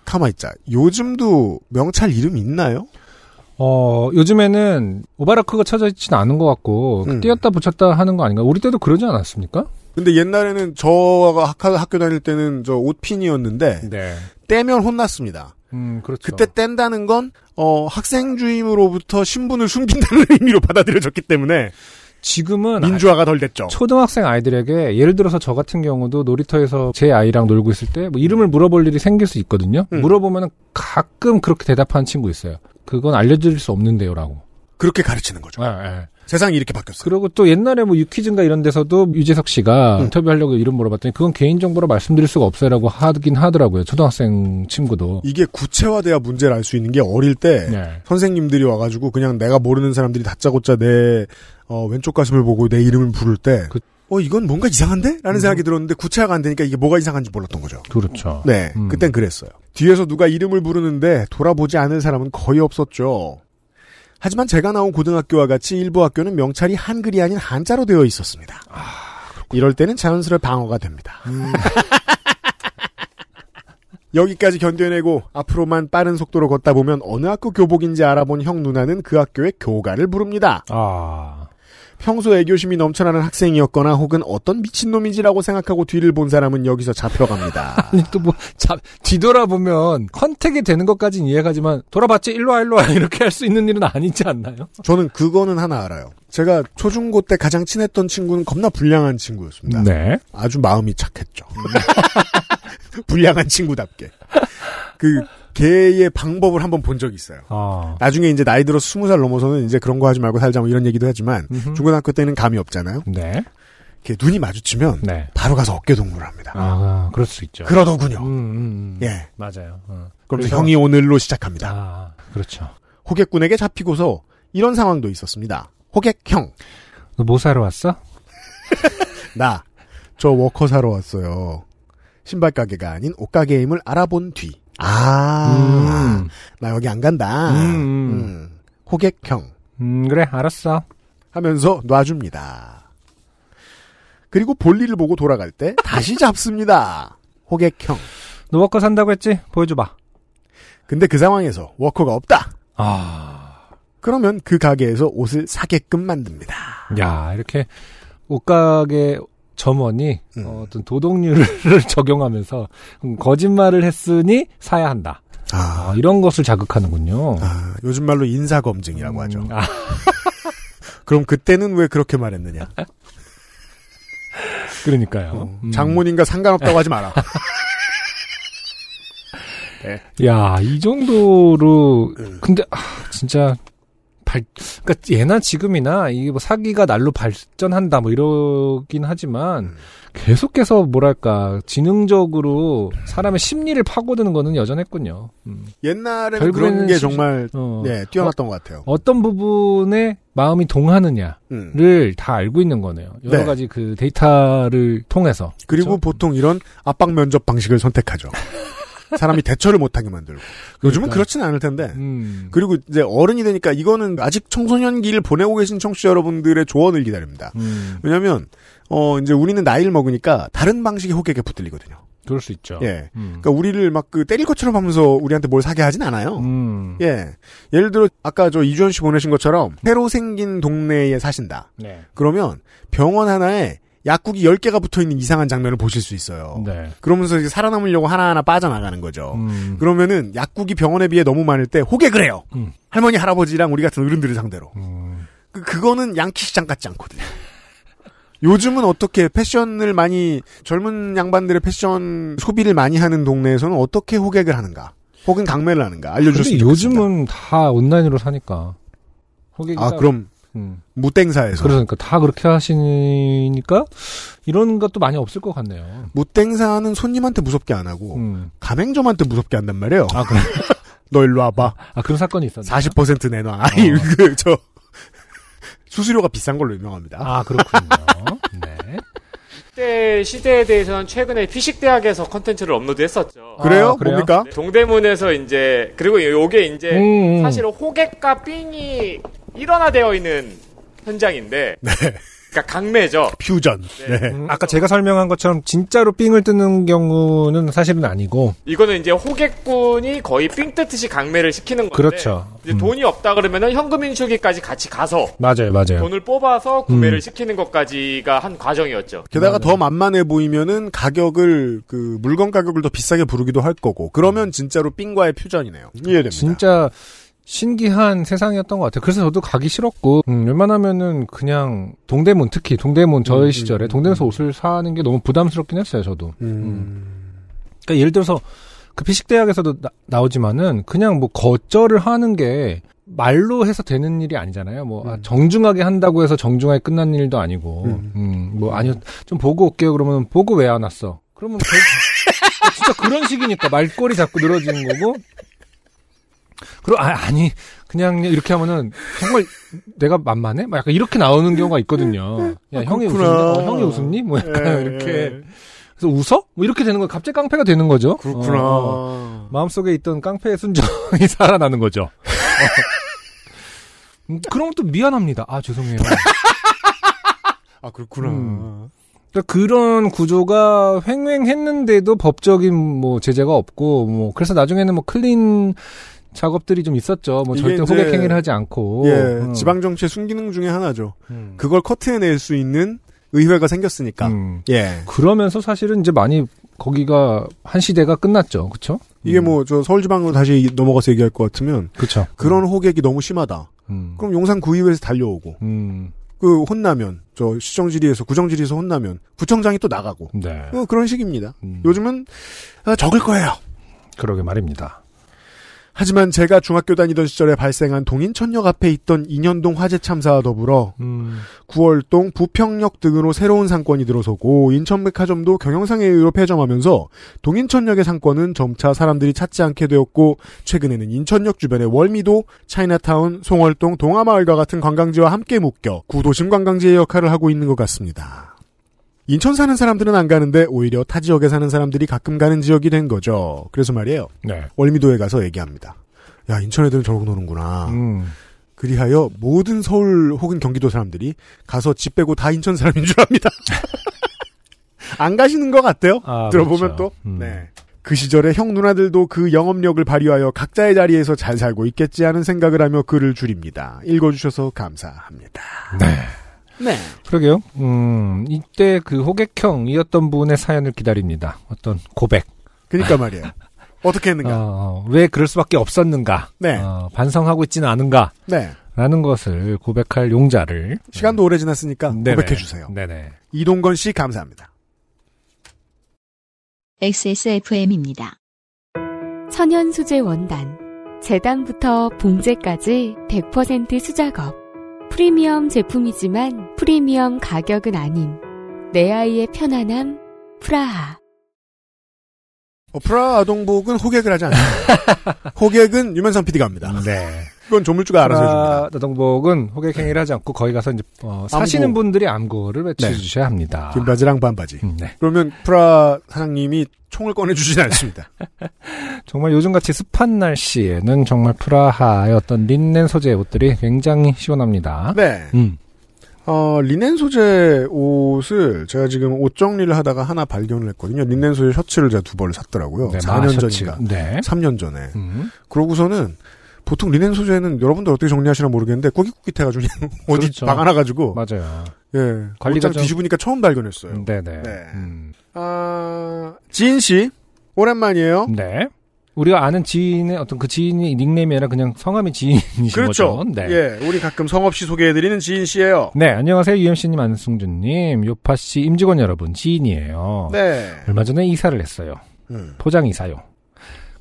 가만 있자. 요즘도 명찰 이름 있나요? 어, 요즘에는 오바라크가 쳐져 있지는 않은 것 같고, 음. 띄었다 붙였다 하는 거 아닌가? 우리 때도 그러지 않았습니까? 근데 옛날에는 저가 학교, 학교 다닐 때는 저 옷핀이었는데 네. 떼면 혼났습니다. 음, 그렇죠. 그때 뗀다는 건 어, 학생 주임으로부터 신분을 숨긴다는 의미로 받아들여졌기 때문에 지금은 민주화가 덜 됐죠. 초등학생 아이들에게 예를 들어서 저 같은 경우도 놀이터에서 제 아이랑 놀고 있을 때 뭐 이름을 물어볼 일이 생길 수 있거든요. 음. 물어보면 가끔 그렇게 대답하는 친구 있어요. 그건 알려드릴 수 없는데요라고. 그렇게 가르치는 거죠. 예, 예. 세상이 이렇게 바뀌었어요. 그리고 또 옛날에 뭐 유퀴즈인가 이런 데서도 유재석 씨가 음. 인터뷰하려고 이름 물어봤더니 그건 개인정보로 말씀드릴 수가 없어요라고 하긴 하더라고요. 초등학생 친구도. 이게 구체화돼야 문제를 알 수 있는 게 어릴 때 네. 선생님들이 와가지고 그냥 내가 모르는 사람들이 다짜고짜 내 어, 왼쪽 가슴을 보고 내 이름을 부를 때 그- 어, 이건 뭔가 이상한데? 라는 음. 생각이 들었는데 구체화가 안 되니까 이게 뭐가 이상한지 몰랐던 거죠. 그렇죠. 네, 음. 그땐 그랬어요. 뒤에서 누가 이름을 부르는데 돌아보지 않을 사람은 거의 없었죠. 하지만 제가 나온 고등학교와 같이 일부 학교는 명찰이 한글이 아닌 한자로 되어 있었습니다. 이럴 때는 자연스레 방어가 됩니다. 여기까지 견뎌내고 앞으로만 빠른 속도로 걷다 보면 어느 학교 교복인지 알아본 형 누나는 그 학교의 교가를 부릅니다. 아. 평소 애교심이 넘쳐나는 학생이었거나 혹은 어떤 미친놈이지라고 생각하고 뒤를 본 사람은 여기서 잡혀갑니다. 아니 또뭐 뒤돌아보면 컨택이 되는 것까지는 이해가지만 돌아봤지 일로 와 일로 와 이렇게 할 수 있는 일은 아니지 않나요? 저는 그거는 하나 알아요. 제가 초중고 때 가장 친했던 친구는 겁나 불량한 친구였습니다. 네. 아주 마음이 착했죠. 불량한 친구답게. 그 걔의 방법을 한번 본 적이 있어요. 아. 나중에 이제 나이 들어서 스무 살 넘어서는 이제 그런 거 하지 말고 살자 뭐 이런 얘기도 하지만 음흠. 중고등학교 때는 감이 없잖아요. 네. 걔 눈이 마주치면 네. 바로 가서 어깨 동무를 합니다. 아, 그럴 수 있죠. 그러더군요. 음, 음, 음. 예. 맞아요. 어. 그럼 그래서- 형이 오늘로 시작합니다. 아, 그렇죠. 호객군에게 잡히고서 이런 상황도 있었습니다. 호객형, 너 뭐 사러 왔어? 나, 저 워커 사러 왔어요. 신발 가게가 아닌 옷 가게임을 알아본 뒤. 아, 음. 나 여기 안 간다. 음, 음. 음. 호객형 음, 그래, 알았어. 하면서 놔줍니다. 그리고 볼일을 보고 돌아갈 때 다시 잡습니다. 호객형. 너 워커 산다고 했지? 보여줘봐. 근데 그 상황에서 워커가 없다. 아. 그러면 그 가게에서 옷을 사게끔 만듭니다. 야, 이렇게 옷가게 점원이 음. 어, 어떤 도덕률을 적용하면서 음, 거짓말을 했으니 사야 한다. 아, 아, 이런 것을 자극하는군요. 아, 요즘 말로 인사 검증이라고 하죠. 음, 아, 그럼 그때는 왜 그렇게 말했느냐? 그러니까요. 어, 음. 장모님과 상관없다고 하지 마라. 야, 이 정도로 음. 근데 아, 진짜 발 그러니까 예나 지금이나 이게 뭐 사기가 날로 발전한다 뭐 이러긴 하지만 음. 계속해서 뭐랄까 지능적으로 사람의 심리를 파고드는 거는 여전했군요. 음. 옛날에는 그런 게 시- 정말 어. 네, 뛰어났던 것 같아요. 어떤 부분에 마음이 동하느냐를 음. 다 알고 있는 거네요. 여러 네. 가지 그 데이터를 통해서. 그리고 그렇죠? 보통 이런 압박 면접 방식을 선택하죠. 사람이 대처를 못하게 만들고. 요즘은 그러니까. 그렇지는 않을 텐데. 음. 그리고 이제 어른이 되니까 이거는 아직 청소년기를 보내고 계신 청취자 여러분들의 조언을 기다립니다. 음, 왜냐면, 어, 이제 우리는 나이를 먹으니까 다른 방식의 호객에 붙들리거든요. 그럴 수 있죠. 예. 음. 그러니까 우리를 막 그 때릴 것처럼 하면서 우리한테 뭘 사게 하진 않아요. 음. 예. 예를 들어, 아까 저 이주연 씨 보내신 것처럼 새로 생긴 동네에 사신다. 네. 그러면 병원 하나에 약국이 10개가 붙어 있는 이상한 장면을 보실 수 있어요. 네. 그러면서 이제 살아남으려고 하나하나 빠져나가는 거죠. 음. 그러면은 약국이 병원에 비해 너무 많을 때 호객을 해요. 음. 할머니, 할아버지랑 우리 같은 어른들을 상대로. 음. 그, 그거는 양키 시장 같지 않거든요. 요즘은 어떻게 패션을 많이 젊은 양반들의 패션 소비를 많이 하는 동네에서는 어떻게 호객을 하는가? 혹은 강매를 하는가? 알려줬으면 좋겠습니다. 요즘은 다 온라인으로 사니까. 호객이 아 따로- 그럼 음. 무땡사에서 그러니까 다 그렇게 하시니까 이런 것도 많이 없을 것 같네요. 무땡사는 손님한테 무섭게 안 하고 음. 가맹점한테 무섭게 한단 말이에요. 아, 그래. 너 일로 와봐. 아, 그런 사건이 있었네. 40% 내놔. 아니 어. 그 저 수수료가 비싼 걸로 유명합니다. 아, 그렇군요. 네. 그때 시대에 대해서는 최근에 피식 대학에서 컨텐츠를 업로드했었죠. 그래요? 아, 그래요? 뭡니까? 네, 동대문에서 이제 그리고 요게 이제 음, 음. 사실은 호객과 삥이 일원화되어 있는 현장인데 그러니까 강매죠. 퓨전. 네. 음, 아까 제가 설명한 것처럼 진짜로 삥을 뜯는 경우는 사실은 아니고 이거는 이제 호객분이 거의 삥 뜯듯이 강매를 시키는 건데 그렇죠. 이제 음. 돈이 없다 그러면은 현금 인출기까지 같이 가서 맞아요, 맞아요. 돈을 뽑아서 구매를 음. 시키는 것까지가 한 과정이었죠. 게다가 맞아요. 더 만만해 보이면은 가격을 그 물건 가격을 더 비싸게 부르기도 할 거고 그러면 진짜로 삥과의 퓨전이네요. 이해됩니다. 진짜 신기한 세상이었던 것 같아요. 그래서 저도 가기 싫었고, 음, 웬만하면은 그냥 동대문, 특히 동대문 저희 음, 시절에 음, 동대문에서 옷을 사는 게 너무 부담스럽긴 했어요, 저도. 음. 그러니까 예를 들어서 그 피식대학에서도 나, 오지만은 그냥 뭐 거절을 하는 게 말로 해서 되는 일이 아니잖아요. 뭐 아, 음. 정중하게 한다고 해서 정중하게 끝난 일도 아니고, 음. 음, 뭐 아니요 좀 보고 올게요. 그러면 보고 왜 안 왔어? 그러면 그- 진짜 그런 식이니까 말꼬리 자꾸 늘어지는 거고. 그리고 아, 아니 그냥 이렇게 하면은 정말 내가 만만해? 막 약간 이렇게 나오는 경우가 있거든요. 야 형이 웃니? 그렇구나. 어, 형이 웃니? 뭐 약간 예, 이렇게. 예. 그래서 웃어? 뭐 이렇게 되는 거 갑자기 깡패가 되는 거죠. 그렇구나. 어, 마음속에 있던 깡패의 순정이 살아나는 거죠. 어. 음, 그럼 또 미안합니다. 아 죄송해요. 아 그렇구나. 음. 그러니까 그런 구조가 횡행했는데도 법적인 뭐 제재가 없고 뭐 그래서 나중에는 뭐 클린 작업들이 좀 있었죠. 뭐 절대 이제- 호객 행위를 하지 않고. 예, 음. 지방 정치의 순기능 중에 하나죠. 음. 그걸 커트해낼 수 있는 의회가 생겼으니까. 음. 예. 그러면서 사실은 이제 많이 거기가 한 시대가 끝났죠. 그렇죠? 이게 뭐 저 서울지방으로 다시 넘어가서 얘기할 것 같으면 그렇죠. 그런 호객이 너무 심하다. 음. 그럼 용산 구의회에서 달려오고 음. 그 혼나면 저 시정지리에서 구정지리에서 혼나면 구청장이 또 나가고 네. 어, 그런 식입니다. 음. 요즘은 아, 적을 거예요. 그러게 말입니다. 하지만 제가 중학교 다니던 시절에 발생한 동인천역 앞에 있던 인현동 화재 참사와 더불어 음. 9월동 부평역 등으로 새로운 상권이 들어서고 인천백화점도 경영상의 의로 폐점하면서 동인천역의 상권은 점차 사람들이 찾지 않게 되었고 최근에는 인천역 주변의 월미도, 차이나타운, 송월동, 동아마을과 같은 관광지와 함께 묶여 구도심 관광지의 역할을 하고 있는 것 같습니다. 인천 사는 사람들은 안 가는데 오히려 타 지역에 사는 사람들이 가끔 가는 지역이 된 거죠. 그래서 말이에요. 네. 월미도에 가서 얘기합니다. 야, 인천 애들은 저러고 노는구나. 음. 그리하여 모든 서울 혹은 경기도 사람들이 가서 집 빼고 다 인천 사람인 줄 압니다. 안 가시는 것 같아요. 아, 들어보면 그렇죠. 또. 음. 네. 그 시절에 형 누나들도 그 영업력을 발휘하여 각자의 자리에서 잘 살고 있겠지 하는 생각을 하며 글을 줄입니다. 읽어주셔서 감사합니다. 네. 네. 그러게요. 음, 이때 그 호객형이었던 분의 사연을 기다립니다. 어떤 고백. 그니까 말이에요. 어떻게 했는가. 어, 왜 그럴 수밖에 없었는가. 네. 어, 반성하고 있지는 않은가. 네. 라는 것을 고백할 용자를. 시간도 오래 지났으니까 네네. 고백해 주세요. 네네. 이동건 씨 감사합니다. XSFM입니다. 천연 수제 원단. 재단부터 봉제까지 100% 수작업. 프리미엄 제품이지만 프리미엄 가격은 아닌 내 아이의 편안함 프라하. 어 프라 아동복은 호객을 하지 않습니다. 호객은 유면상 PD가 합니다. 네. 그건 조물주가 알아서 해줍니다. 아동복은 호객 행위를 하지 않고 거기 가서 이제 어, 사시는 암구. 분들이 암구를 외쳐주셔야 합니다. 긴바지랑 반바지. 음, 네. 그러면 프라 사장님이 총을 꺼내주진 않습니다. 정말 요즘같이 습한 날씨에는 정말 프라하의 어떤 린넨 소재의 옷들이 굉장히 시원합니다. 네. 음. 어, 리넨 소재 옷을 제가 지금 옷 정리를 하다가 하나 발견을 했거든요. 리넨 소재 셔츠를 제가 두 벌을 샀더라고요. 네, 4년 마셔츠. 전인가. 네. 3년 전에. 음. 그러고서는 보통 리넨 소재는 여러분들 어떻게 정리하시나 모르겠는데 꾸깃꾸깃해가 지고 그냥 어디 그렇죠. 박아놔가지고 맞아요. 예 관리가 좀- 뒤집으니까 처음 발견했어요. 네네. 네. 음. 아 지인 씨 오랜만이에요. 네. 우리가 아는 지인의 어떤 그 지인의 닉네임이 아니라 그냥 성함이 지인이신 그렇죠. 거죠. 네. 예 우리 가끔 성없이 소개해드리는 지인 씨예요. 네, 안녕하세요. UMC님, 안승준님, 요파 씨, 임직원 여러분, 지인이에요. 네. 얼마 전에 이사를 했어요. 음. 포장 이사요.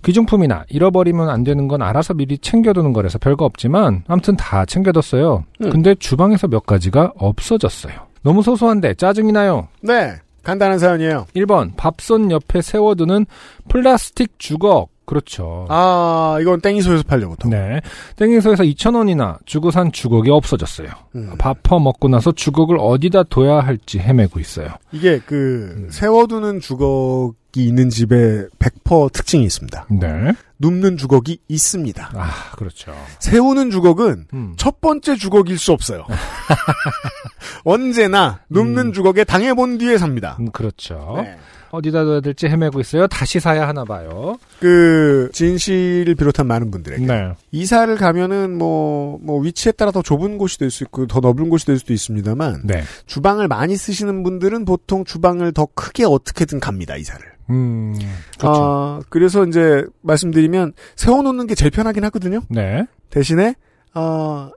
귀중품이나 잃어버리면 안 되는 건 알아서 미리 챙겨두는 거라서 별거 없지만 아무튼 다 챙겨뒀어요. 음. 근데 주방에서 몇 가지가 없어졌어요. 너무 소소한데 짜증이 나요. 네 간단한 사연이에요. 1번 밥솥 옆에 세워두는 플라스틱 주걱. 그렇죠. 아 이건 땡이소에서 팔려 보통. 네. 땡이소에서 2,000원이나 주고 산 주걱이 없어졌어요. 음. 밥 퍼먹고 나서 주걱을 어디다 둬야 할지 헤매고 있어요. 이게 그 음. 세워두는 주걱이 있는 집에 100% 특징이 있습니다. 네. 눕는 주걱이 있습니다. 아, 그렇죠. 세우는 주걱은 음. 첫 번째 주걱일 수 없어요. 언제나 눕는 음. 주걱에 당해본 뒤에 삽니다. 음, 그렇죠. 네. 어디다 둬야 될지 헤매고 있어요. 다시 사야 하나 봐요. 그 씨를 비롯한 많은 분들에게 네. 이사를 가면은 뭐, 뭐 위치에 따라 더 좁은 곳이 될 수 있고 더 넓은 곳이 될 수도 있습니다만 네. 주방을 많이 쓰시는 분들은 보통 주방을 더 크게 어떻게든 갑니다 이사를. 음. 그렇죠. 아, 그래서 이제 말씀드리면 세워놓는 게 제일 편하긴 하거든요. 네. 대신에 아,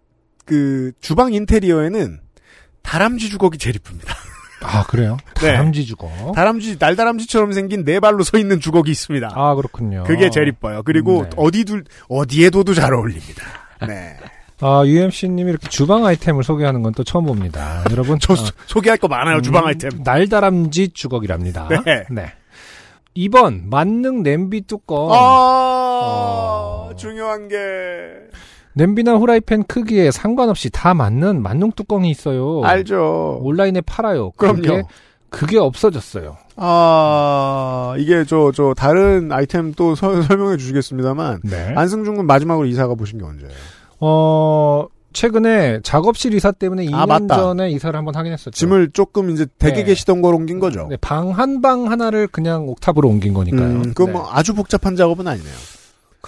그 주방 인테리어에는 다람쥐 주걱이 제일 이쁩니다. 아, 그래요? 네. 다람쥐 주거. 다람쥐 날다람쥐처럼 생긴 네 발로 서 있는 주걱이 있습니다. 아, 그렇군요. 그게 제일 이뻐요. 그리고 네. 어디 둘 어디에 둬도 잘 어울립니다. 네. 아, UMC님이 이렇게 주방 아이템을 소개하는 건 또 처음 봅니다. 여러분. 저 어, 소- 소개할 거 많아요. 주방 음, 아이템. 날다람쥐 주걱이랍니다. 네. 2번, 만능 냄비 뚜껑. 아, 어. 중요한 게 냄비나 후라이팬 크기에 상관없이 다 맞는 만능 뚜껑이 있어요. 알죠. 온라인에 팔아요. 그럼요. 그게, 그게 없어졌어요. 아, 이게 저, 저, 다른 아이템 또 서- 설명해 주시겠습니다만, 네. 안승준 군 마지막으로 이사가 보신 게 언제예요? 어, 최근에 작업실 이사 때문에 2년 아. 전에 이사를 한번 하긴 했었죠. 짐을 조금 이제 댁에 네. 계시던 걸 옮긴 거죠? 네, 방 한방 하나를 그냥 옥탑으로 옮긴 거니까요. 음, 그건 네. 뭐 아주 복잡한 작업은 아니네요.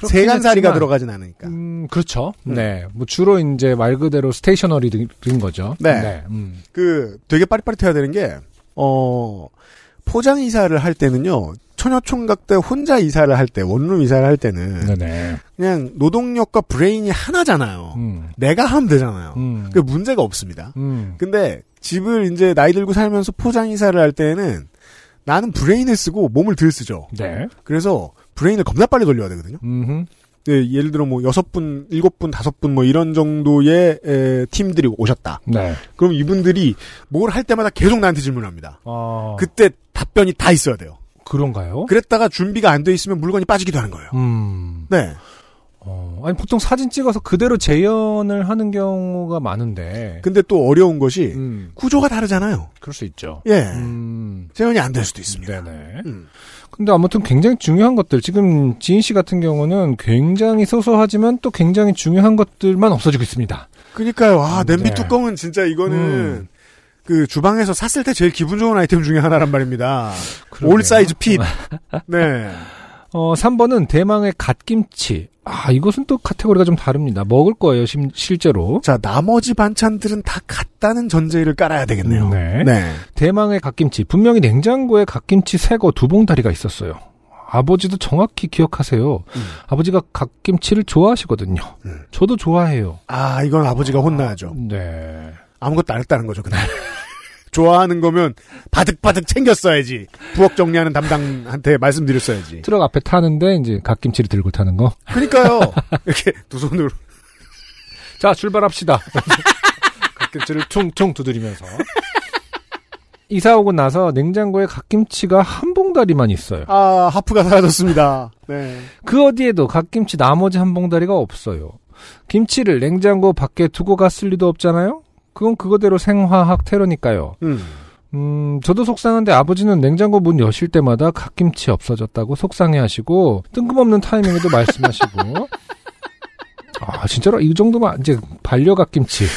세간살이가 들어가진 않으니까. 음, 그렇죠. 음. 네. 뭐 주로 이제 말 그대로 stationery인 거죠. 네. 음. 그, 되게 빠릿빠릿해야 되는 게, 어, 포장 이사를 할 때는요, 처녀총각 때 혼자 이사를 할 때, 원룸 이사를 할 때는, 네네. 그냥 노동력과 브레인이 하나잖아요. 음. 내가 하면 되잖아요. 음. 그 문제가 없습니다. 음. 근데 집을 이제 나이 들고 살면서 포장 이사를 할 때는 나는 브레인을 쓰고 몸을 덜 쓰죠. 네. 그래서 브레인을 겁나 빨리 돌려야 되거든요. 음. 네, 예를 들어 뭐 여섯 분, 일곱 분, 다섯 분 뭐 이런 정도의 에, 팀들이 오셨다. 네. 그럼 이분들이 뭘 할 때마다 계속 나한테 질문합니다. 어. 그때 답변이 다 있어야 돼요. 그런가요? 그랬다가 준비가 안 돼 있으면 물건이 빠지기도 하는 거예요. 음. 네. 어. 아니 보통 사진 찍어서 그대로 재현을 하는 경우가 많은데. 근데 또 어려운 것이 음. 구조가 다르잖아요. 그럴 수 있죠. 예. 음. 재현이 안 될 수도 있습니다. 네네. 음. 근데 아무튼 굉장히 중요한 것들 지금 지인 씨 같은 경우는 굉장히 소소하지만 또 굉장히 중요한 것들만 없어지고 있습니다. 그니까요. 아, 냄비 네. 뚜껑은 진짜 이거는 음. 그 주방에서 샀을 때 제일 기분 좋은 아이템 중에 하나란 말입니다. 그러게요. 올 사이즈 핏. 네. 어, 3번은 대망의 갓김치. 아, 이것은 또 카테고리가 좀 다릅니다. 먹을 거예요, 심- 실제로. 자, 나머지 반찬들은 다 같다는 전제를 깔아야 되겠네요. 네. 네. 대망의 갓김치. 분명히 냉장고에 갓김치 새거 두 봉다리가 있었어요. 아버지도 정확히 기억하세요. 음. 아버지가 갓김치를 좋아하시거든요. 음. 저도 좋아해요. 아, 이건 아버지가 혼나야죠. 네. 아무것도 안 했다는 거죠, 그날. 좋아하는 거면 바득바득 챙겼어야지. 부엌 정리하는 담당한테 말씀드렸어야지. 트럭 앞에 타는데 이제 갓김치를 들고 타는 거. 그러니까요. 이렇게 두 손으로. 자, 출발합시다. 갓김치를 퉁퉁 두드리면서. 이사 오고 나서 냉장고에 갓김치가 한 봉다리만 있어요. 아, 하프가 사라졌습니다. 네. 그 어디에도 갓김치 나머지 한 봉다리가 없어요. 김치를 냉장고 밖에 두고 갔을 리도 없잖아요? 그건 그거대로 생화학 테러니까요. 음. 음, 저도 속상한데 아버지는 냉장고 문 여실 때마다 갓김치 없어졌다고 속상해 하시고, 뜬금없는 타이밍에도 말씀하시고, 아, 진짜로 이 정도면 이제 반려 갓김치.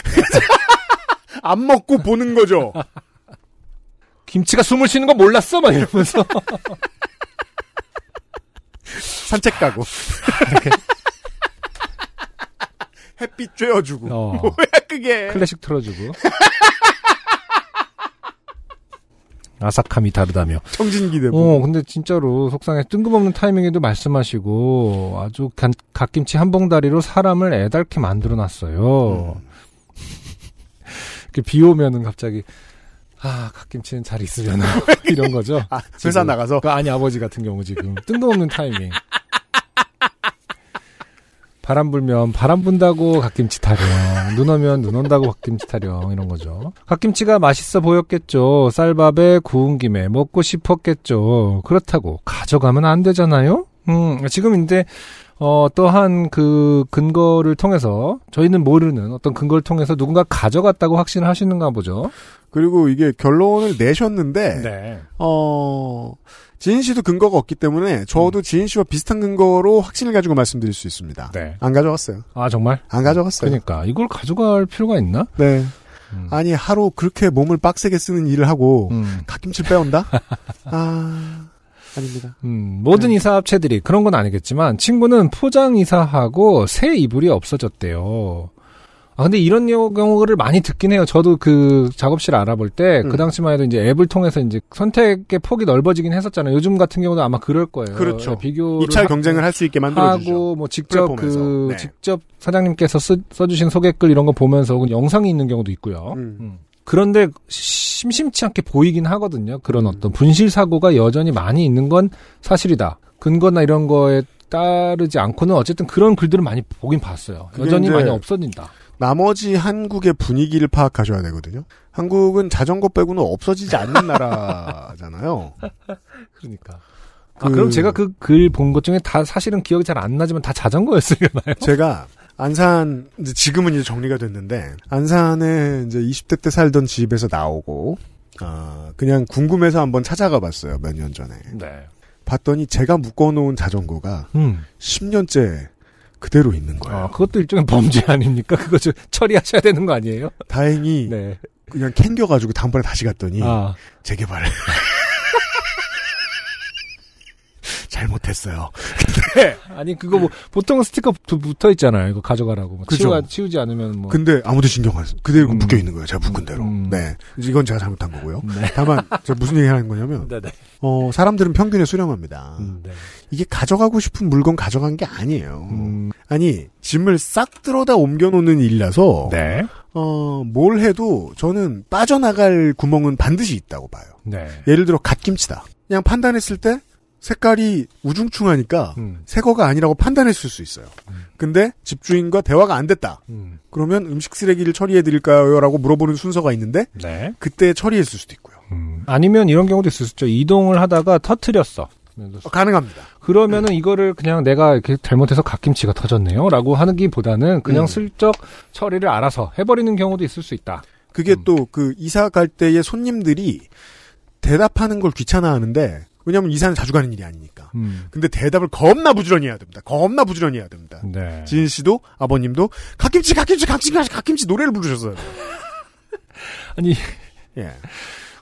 안 먹고 보는 거죠. 김치가 숨을 쉬는 거 몰랐어? 막 이러면서. 산책 가고. 햇빛 쬐어주고. 어. 뭐야 그게. 클래식 틀어주고. 아삭함이 다르다며. 청진기 대보. 어, 근데 진짜로 속상해. 뜬금없는 타이밍에도 말씀하시고 아주 간- 갓김치 한 봉다리로 사람을 애달게 만들어 놨어요. 음. 이렇게 비 오면은 갑자기 아, 갓김치는 잘 있으려나 이런 거죠. 아, 회사 지금. 나가서 그 아니 아버지 같은 경우 지금 뜬금없는 타이밍. 바람 불면 바람 분다고 갓김치 타령, 눈 오면 눈 온다고 갓김치 타령 이런 거죠. 갓김치가 맛있어 보였겠죠. 쌀밥에 구운 김에 먹고 싶었겠죠. 그렇다고 가져가면 안 되잖아요. 음, 지금 이제 어, 또한 그 근거를 통해서 저희는 모르는 어떤 근거를 통해서 누군가 가져갔다고 확신을 하시는가 보죠. 그리고 이게 결론을 내셨는데 네. 어 지인 씨도 근거가 없기 때문에 저도 지인 씨와 비슷한 근거로 확신을 가지고 말씀드릴 수 있습니다. 네. 안 가져갔어요. 아 정말? 안 가져갔어요. 그러니까 이걸 가져갈 필요가 있나? 네. 음. 아니 하루 그렇게 몸을 빡세게 쓰는 일을 하고 음. 갓김치 빼온다? 아 아닙니다. 음, 모든 이사 업체들이 그런 건 아니겠지만 친구는 포장 이사하고 새 이불이 없어졌대요. 아 근데 이런 경우를 많이 듣긴 해요. 저도 그 작업실 알아볼 때그 음. 당시만 해도 이제 앱을 통해서 이제 선택의 폭이 넓어지긴 했었잖아요. 요즘 같은 경우도 아마 그럴 거예요. 그렇죠. 비교를 2차 하- 경쟁을 할 수 있게 만들어주죠. 하고 뭐 직접 플랫폼에서. 그 네. 직접 사장님께서 쓰, 써주신 소개글 이런 거 보면서 혹은 영상이 있는 경우도 있고요. 음. 음. 그런데 심심치 않게 보이긴 하거든요. 그런 어떤 분실 사고가 여전히 많이 있는 건 사실이다. 근거나 이런 거에 따르지 않고는 어쨌든 그런 글들을 많이 보긴 봤어요. 여전히 많이 없어진다. 나머지 한국의 분위기를 파악하셔야 되거든요. 한국은 자전거 빼고는 없어지지 않는 나라잖아요. 그러니까. 아, 그- 그럼 제가 그 글 본 것 중에 다 사실은 기억이 잘 안 나지만 다 자전거였으려나요? 제가 안산 이제 지금은 이제 정리가 됐는데 안산에 이제 20대 때 살던 집에서 나오고 아 그냥 궁금해서 한번 찾아가 봤어요 몇 년 전에 네. 봤더니 제가 묶어 놓은 자전거가 음. 10년째 그대로 있는 거예요. 아, 그것도 일종의 범죄 아닙니까? 그거 좀 처리하셔야 되는 거 아니에요? 다행히 네. 그냥 캥겨가지고 다음번에 다시 갔더니 아, 재개발. 잘못했어요. 아니 그거 뭐 보통 스티커 부- 붙어 있잖아요. 이거 가져가라고. 뭐 그죠. 치우, 치우지 않으면 뭐. 근데 아무도 신경 안 써. 그대로 음. 묶여 있는 거예요. 제가 묶은 대로. 음. 네. 이건 제가 잘못한 거고요. 네. 다만 제가 무슨 얘기 하는 거냐면 네네. 어, 사람들은 평균에 수렴합니다. 음, 네. 이게 가져가고 싶은 물건 가져간 게 아니에요. 음, 아니 짐을 싹 들어다 옮겨놓는 일이라서 네. 어, 뭘 해도 저는 빠져나갈 구멍은 반드시 있다고 봐요. 네. 예를 들어 갓김치다. 그냥 판단했을 때 색깔이 우중충하니까 음, 새거가 아니라고 판단했을 수 있어요. 음. 근데 집주인과 대화가 안 됐다. 음, 그러면 음식 쓰레기를 처리해 드릴까요? 라고 물어보는 순서가 있는데 네. 그때 처리했을 수도 있고요. 음, 아니면 이런 경우도 있을 수 있죠. 이동을 하다가 터트렸어. 어, 가능합니다. 그러면은 이거를 그냥 내가 이렇게 잘못해서 갓김치가 터졌네요. 라고 하기보다는 그냥 음. 슬쩍 처리를 알아서 해버리는 경우도 있을 수 있다. 그게 음. 또그 이사 갈 때의 손님들이 대답하는 걸 귀찮아하는데 왜냐하면 이사는 자주 가는 일이 아니니까. 음, 근데 대답을 겁나 부지런히 해야 됩니다. 겁나 부지런히 해야 됩니다. 네. 지인 씨도 아버님도 갓김치 갓김치 갓김치 갓김치 노래를 부르셨어요. 아니, 예.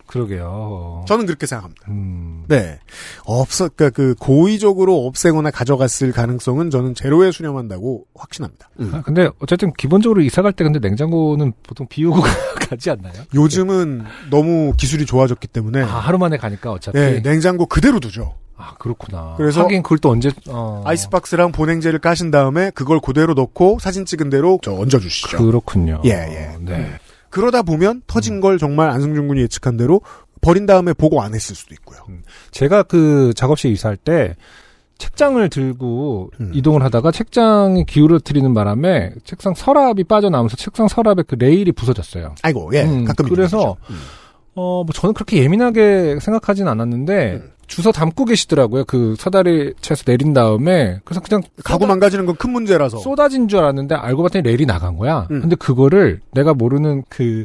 그러게요. 저는 그렇게 생각합니다. 음, 네. 없어, 그니까 그 고의적으로 없애거나 가져갔을 가능성은 저는 제로에 수렴한다고 확신합니다. 아, 근데 어쨌든 기본적으로 이사 갈 때 근데 냉장고는 보통 비우고 가지 않나요? 요즘은 너무 기술이 좋아졌기 때문에 아, 하루 만에 가니까 어차피. 네, 냉장고 그대로 두죠. 아, 그렇구나. 그래서 하긴 그걸 또 언제, 어. 아이스박스랑 보냉제를 까신 다음에 그걸 그대로 넣고 사진 찍은 대로 저 얹어 주시죠. 그렇군요. 예, 예. 네. 그러다 보면 터진 걸 정말 안승준 군이 예측한 대로 버린 다음에 보고 안 했을 수도 있고요. 제가 그 작업실 이사할 때 책장을 들고 음. 이동을 하다가 책장이 기울어뜨리는 바람에 책상 서랍이 빠져나오면서 책상 서랍에 그 레일이 부서졌어요. 아이고, 예, 음, 가끔 그래서 일이죠. 음. 어, 뭐 저는 그렇게 예민하게 생각하진 않았는데 음. 주워 담고 계시더라고요. 그 사다리 차에서 내린 다음에 그래서 그냥 가구 망가지는 건 큰 문제라서. 쏟아진 줄 알았는데 알고 봤더니 레일이 나간 거야. 음. 근데 그거를 내가 모르는 그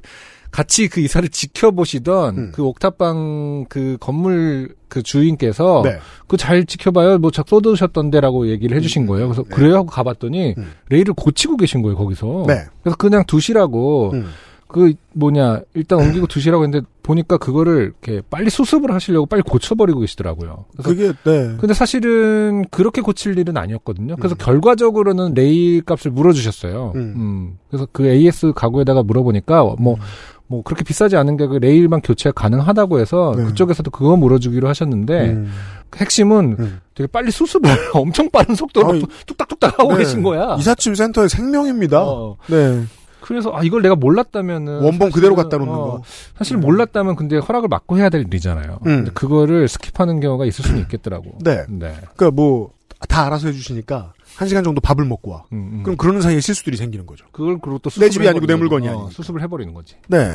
같이 그 이사를 지켜보시던 음. 그 옥탑방 그 건물 그 주인께서 네. 그잘 지켜봐요. 뭐 작 쏟으셨던데라고 얘기를 해주신 거예요. 그래서 네. 그래요 하고 가봤더니 음. 레일을 고치고 계신 거예요 거기서. 네. 그래서 그냥 두시라고 음. 그 뭐냐 일단 옮기고 두시라고 했는데 보니까 그거를 이렇게 빨리 수습을 하시려고 빨리 고쳐버리고 계시더라고요. 그게 네. 근데 사실은 그렇게 고칠 일은 아니었거든요. 그래서 음. 결과적으로는 레일 값을 물어주셨어요. 음. 음. 그래서 그 AS 가구에다가 물어보니까 뭐, 뭐 그렇게 비싸지 않은 게 그 레일만 교체가 가능하다고 해서 네. 그쪽에서도 그거 물어주기로 하셨는데 음. 핵심은 음. 되게 빨리 수습을 엄청 빠른 속도로 아니, 뚝딱뚝딱 하고 네. 계신 거야. 이삿짐 센터의 생명입니다. 어. 네. 그래서 아 이걸 내가 몰랐다면은 원본 그대로 갖다 놓는 어, 거. 사실 몰랐다면 근데 허락을 받고 해야 될 일이잖아요. 음. 그거를 skip하는 경우가 있을 수는 있겠더라고. 네. 네. 그러니까 뭐 다 알아서 해주시니까 한 시간 정도 밥을 먹고 와. 음, 음. 그럼 그러는 사이에 실수들이 생기는 거죠. 그걸 그리고 또내 수습을 집이 아니고 내 물건이 거지. 어. 수습을 해버리는 거지. 네.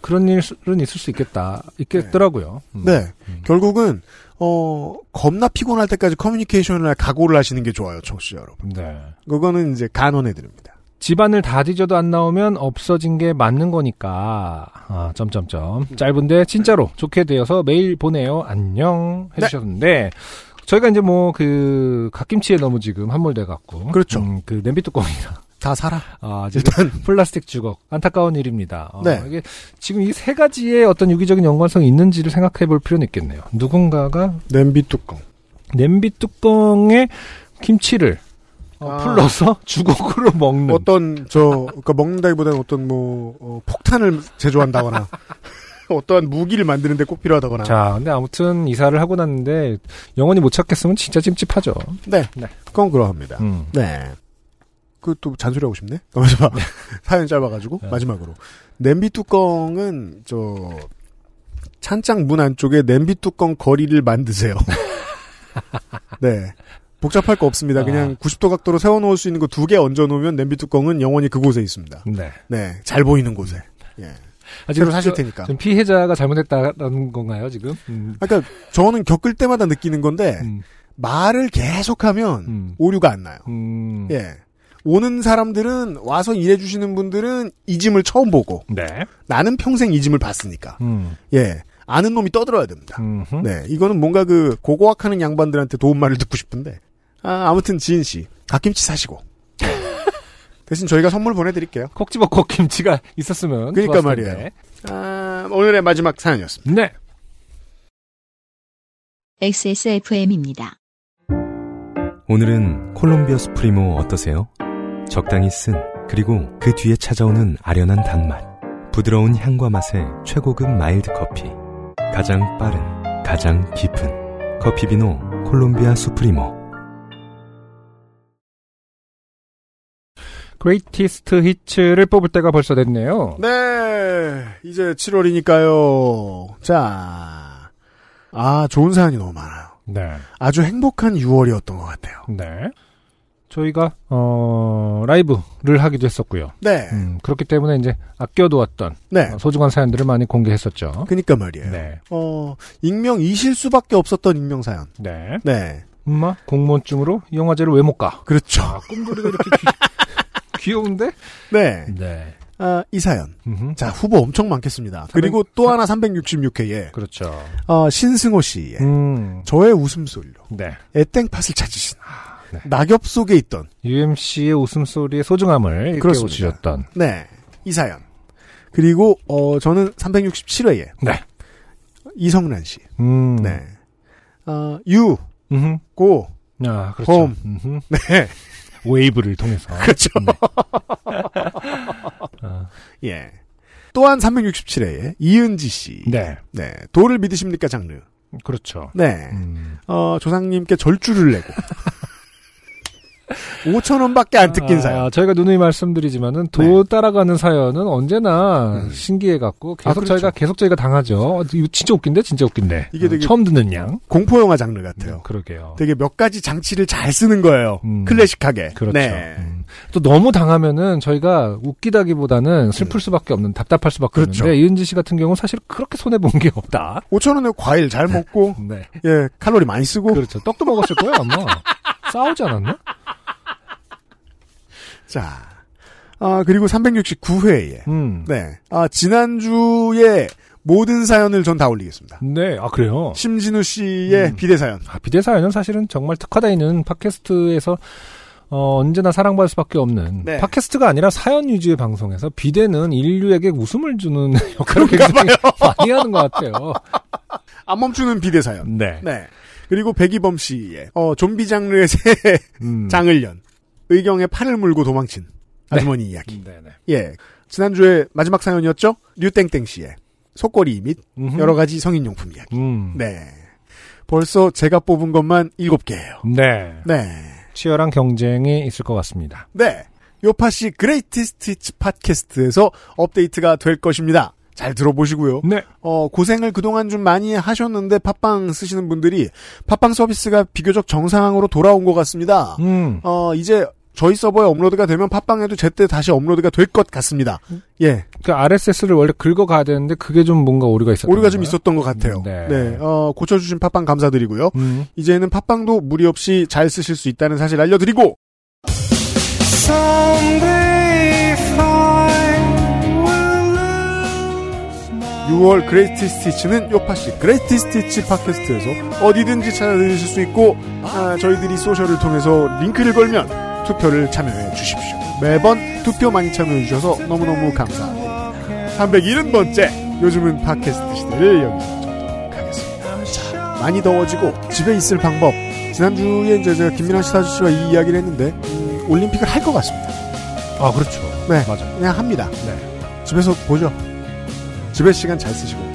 그런 일은 있을 수 있겠다. 있겠더라고요. 음. 네. 음. 결국은 어 겁나 피곤할 때까지 커뮤니케이션을 할 각오를 하시는 게 좋아요, 청취자 여러분. 네. 그거는 이제 간언해 드립니다. 집안을 다 뒤져도 안 나오면 없어진 게 맞는 거니까. 아, 점점점. 짧은데 진짜로 좋게 되어서 메일 보내요. 안녕. 네. 해주셨는데. 저희가 이제 뭐, 그, 갓김치에 너무 지금 함몰돼 갖고. 그렇죠. 음, 그, 냄비 뚜껑이나. 다 살아. 아, 지금 플라스틱 주걱. 안타까운 일입니다. 어, 네. 이게 지금 이 세 가지의 어떤 유기적인 연관성이 있는지를 생각해 볼 필요는 있겠네요. 누군가가 냄비 뚜껑. 냄비 뚜껑에 김치를 어, 아. 풀러서 주걱으로 먹는. 어떤 저 그러니까 먹는다기보다는 어떤 뭐 어, 폭탄을 제조한다거나 어떠한 무기를 만드는데 꼭 필요하다거나. 자, 근데 아무튼 이사를 하고 났는데 영원히 못 찾겠으면 진짜 찝찝하죠. 네. 네. 그건 그러합니다. 음. 네. 그 또 잔소리하고 싶네. 가만있어 봐. 사연 짧아가지고 네. 마지막으로 냄비 뚜껑은 저 찬장 문 안쪽에 냄비 뚜껑 거리를 만드세요. 네. 복잡할 거 없습니다. 아. 그냥 90도 각도로 세워놓을 수 있는 거 두 개 얹어놓으면 냄비 뚜껑은 영원히 그곳에 있습니다. 네. 네. 잘 보이는 곳에. 예. 아, 지금 사실 저- 테니까. 지금 피해자가 잘못했다는 건가요, 지금? 음. 그러니까 저는 겪을 때마다 느끼는 건데 음. 말을 계속하면 음. 오류가 안 나요. 음. 예. 오는 사람들은 와서 일해 주시는 분들은 이 짐을 처음 보고 네. 나는 평생 이 짐을 봤으니까 음. 예 아는 놈이 떠들어야 됩니다. 음흠. 네 이거는 뭔가 그 고고학하는 양반들한테 도움말을 듣고 싶은데 아, 아무튼 지은 씨 갓김치 사시고 대신 저희가 선물 보내드릴게요. 콕 집어 콕 김치가 있었으면 그러니까 말이에요. 아, 오늘의 마지막 사연이었습니다. 네. XSFM입니다. 오늘은 콜롬비아 수프리모 어떠세요? 적당히 쓴 그리고 그 뒤에 찾아오는 아련한 단맛 부드러운 향과 맛의 최고급 mild 커피 가장 빠른 가장 깊은 커피 비노 콜롬비아 수프리모 greatest hits를 뽑을 때가 벌써 됐네요. 네 이제 7월이니까요. 자, 아 좋은 사연이 너무 많아요. 네. 아주 행복한 6월이었던 것 같아요. 네. 저희가 어 라이브를 하기도 했었고요. 네, 음, 그렇기 때문에 이제 아껴두었던 네. 어, 소중한 사연들을 많이 공개했었죠. 그니까 말이에요. 네. 어, 익명 이실 수밖에 없었던 익명 사연. 네. 네. 엄마 공무원증으로 영화제를 왜 못 가? 그렇죠. 아, 꿈돌이가 이렇게 귀, 여운데 네. 네. 아, 이 사연. 음흠. 자, 후보 엄청 많겠습니다. 그리고 또 하나 366회에, 그렇죠. 어, 신승호 씨의 음. 저의 웃음소리로 네. 애땡팟을 찾으신 네. 낙엽 속에 있던, UMC의 웃음소리의 소중함을. 일깨워주셨던. 네. 이 사연. 그리고, 어, 저는 367회에 네. 이성란 씨. 음. 네. 어, 유, 음흠. 고, 아, 그렇죠. 홈. 음흠. 네. 웨이브를 통해서. 그렇죠. 네. 아, 예. 또한 367회에 이은지 씨. 네. 네. 도를 믿으십니까, 장르. 그렇죠. 네. 음. 어, 조상님께 절주를 내고. 5천 원밖에 안 뜯긴 아, 사연. 저희가 누누이 말씀드리지만은 도 따라가는 사연은 언제나 음. 신기해 갖고 계속 아, 그렇죠. 저희가 계속 저희가 당하죠. 어, 이거 진짜 웃긴데, 진짜 웃긴데. 이게 어, 되게 처음 듣는 양. 공포 영화 장르 같아요. 음, 그러게요. 되게 몇 가지 장치를 잘 쓰는 거예요. 음. 클래식하게. 그렇죠. 네. 음. 또 너무 당하면은 저희가 웃기다기보다는 슬플 수밖에 없는 답답할 수밖에 음. 그렇죠. 없는데 이은지 씨 같은 경우는 사실 그렇게 손해 본 게 없다. 5천 원에 과일 잘 먹고, 네. 예, 칼로리 많이 쓰고. 그렇죠. 떡도 먹었을 거예요, 아마. 싸우지 않았나? 자. 아, 그리고 369회에. 음. 네. 아, 지난주에 모든 사연을 전 다 올리겠습니다. 네, 아 그래요. 심진우 씨의 음. 비대 사연. 아, 비대 사연은 사실은 정말 특화되어 있는 팟캐스트에서 어, 언제나 사랑받을 수밖에 없는 네. 팟캐스트가 아니라 사연 위주의 방송에서 비대는 인류에게 웃음을 주는 역할을 굉장히 많이 하는 것 같아요. 안 멈추는 비대사연. 네. 네. 그리고 백이범 씨의 어, 좀비 장르의 새 음. 장을 연 의경에 팔을 물고 도망친 아주머니 이야기. 네네. 예. 지난주에 마지막 사연이었죠? 류땡땡 씨의 속꼬리 및 음흠. 여러 가지 성인용품 이야기. 음. 네. 벌써 제가 뽑은 것만 일곱 개예요. 네. 네. 치열한 경쟁이 있을 것 같습니다. 네. 요파시 greatest 팟캐스트에서 업데이트가 될 것입니다. 잘 들어보시고요. 네. 어, 고생을 그동안 좀 많이 하셨는데 팟빵 쓰시는 분들이 팟빵 서비스가 비교적 정상으로 돌아온 것 같습니다. 음. 어, 이제 저희 서버에 업로드가 되면 팟빵에도 제때 다시 업로드가 될 것 같습니다. 예. 그 RSS를 원래 긁어가야 되는데 그게 좀 뭔가 오류가 있었던 오류가 좀 건가요? 있었던 것 같아요. 네. 네. 어, 고쳐주신 팟빵 감사드리고요. 음. 이제는 팟빵도 무리 없이 잘 쓰실 수 있다는 사실 알려드리고 6월 greatest hits는 요파시 greatest hits 팟캐스트에서 어디든지 찾아들으실 수 있고 아, 저희들이 소셜을 통해서 링크를 걸면 투표를 참여해 주십시오. 매번 투표 많이 참여해 주셔서 너무너무 감사합니다. 371번째 요즘은 팟캐스트 시대를 여기서 접도록 하겠습니다. 자, 많이 더워지고 집에 있을 방법 지난주에 이제 제가 김민환 씨 사주씨와 이 이야기를 했는데 음, 올림픽을 할 것 같습니다. 아, 그렇죠. 네. 맞아요. 그냥 합니다. 네. 집에서 보죠. 집에 시간 잘 쓰시고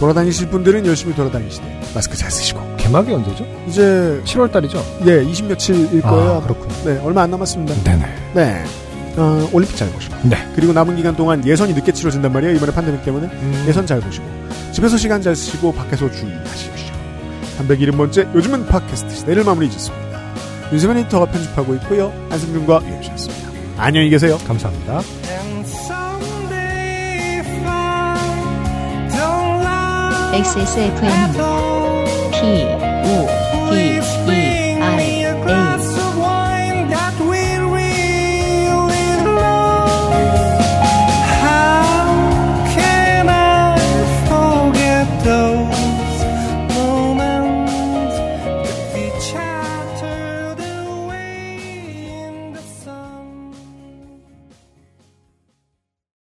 돌아다니실 분들은 열심히 돌아다니시되 마스크 잘 쓰시고 개막이 언제죠? 이제 7월 달이죠? 예20 며칠일 거예요. 아, 그렇군요. 네 얼마 안 남았습니다. 네네. 네. 어, 올림픽 잘 보시고 네. 그리고 남은 기간 동안 예선이 늦게 치러진단 말이에요. 이번에 팬데믹 때문에 음. 예선 잘 보시고 집에서 시간 잘 쓰시고 밖에서 주의하십시오. 371번째 요즘은 팟캐스트 시대를 마무리 짓습니다. 윤세민 에디터가 편집하고 있고요. 안승준과 유엠씨였습니다. 안녕히 계세요. 감사합니다. XSFM입니다. P, O, D, E,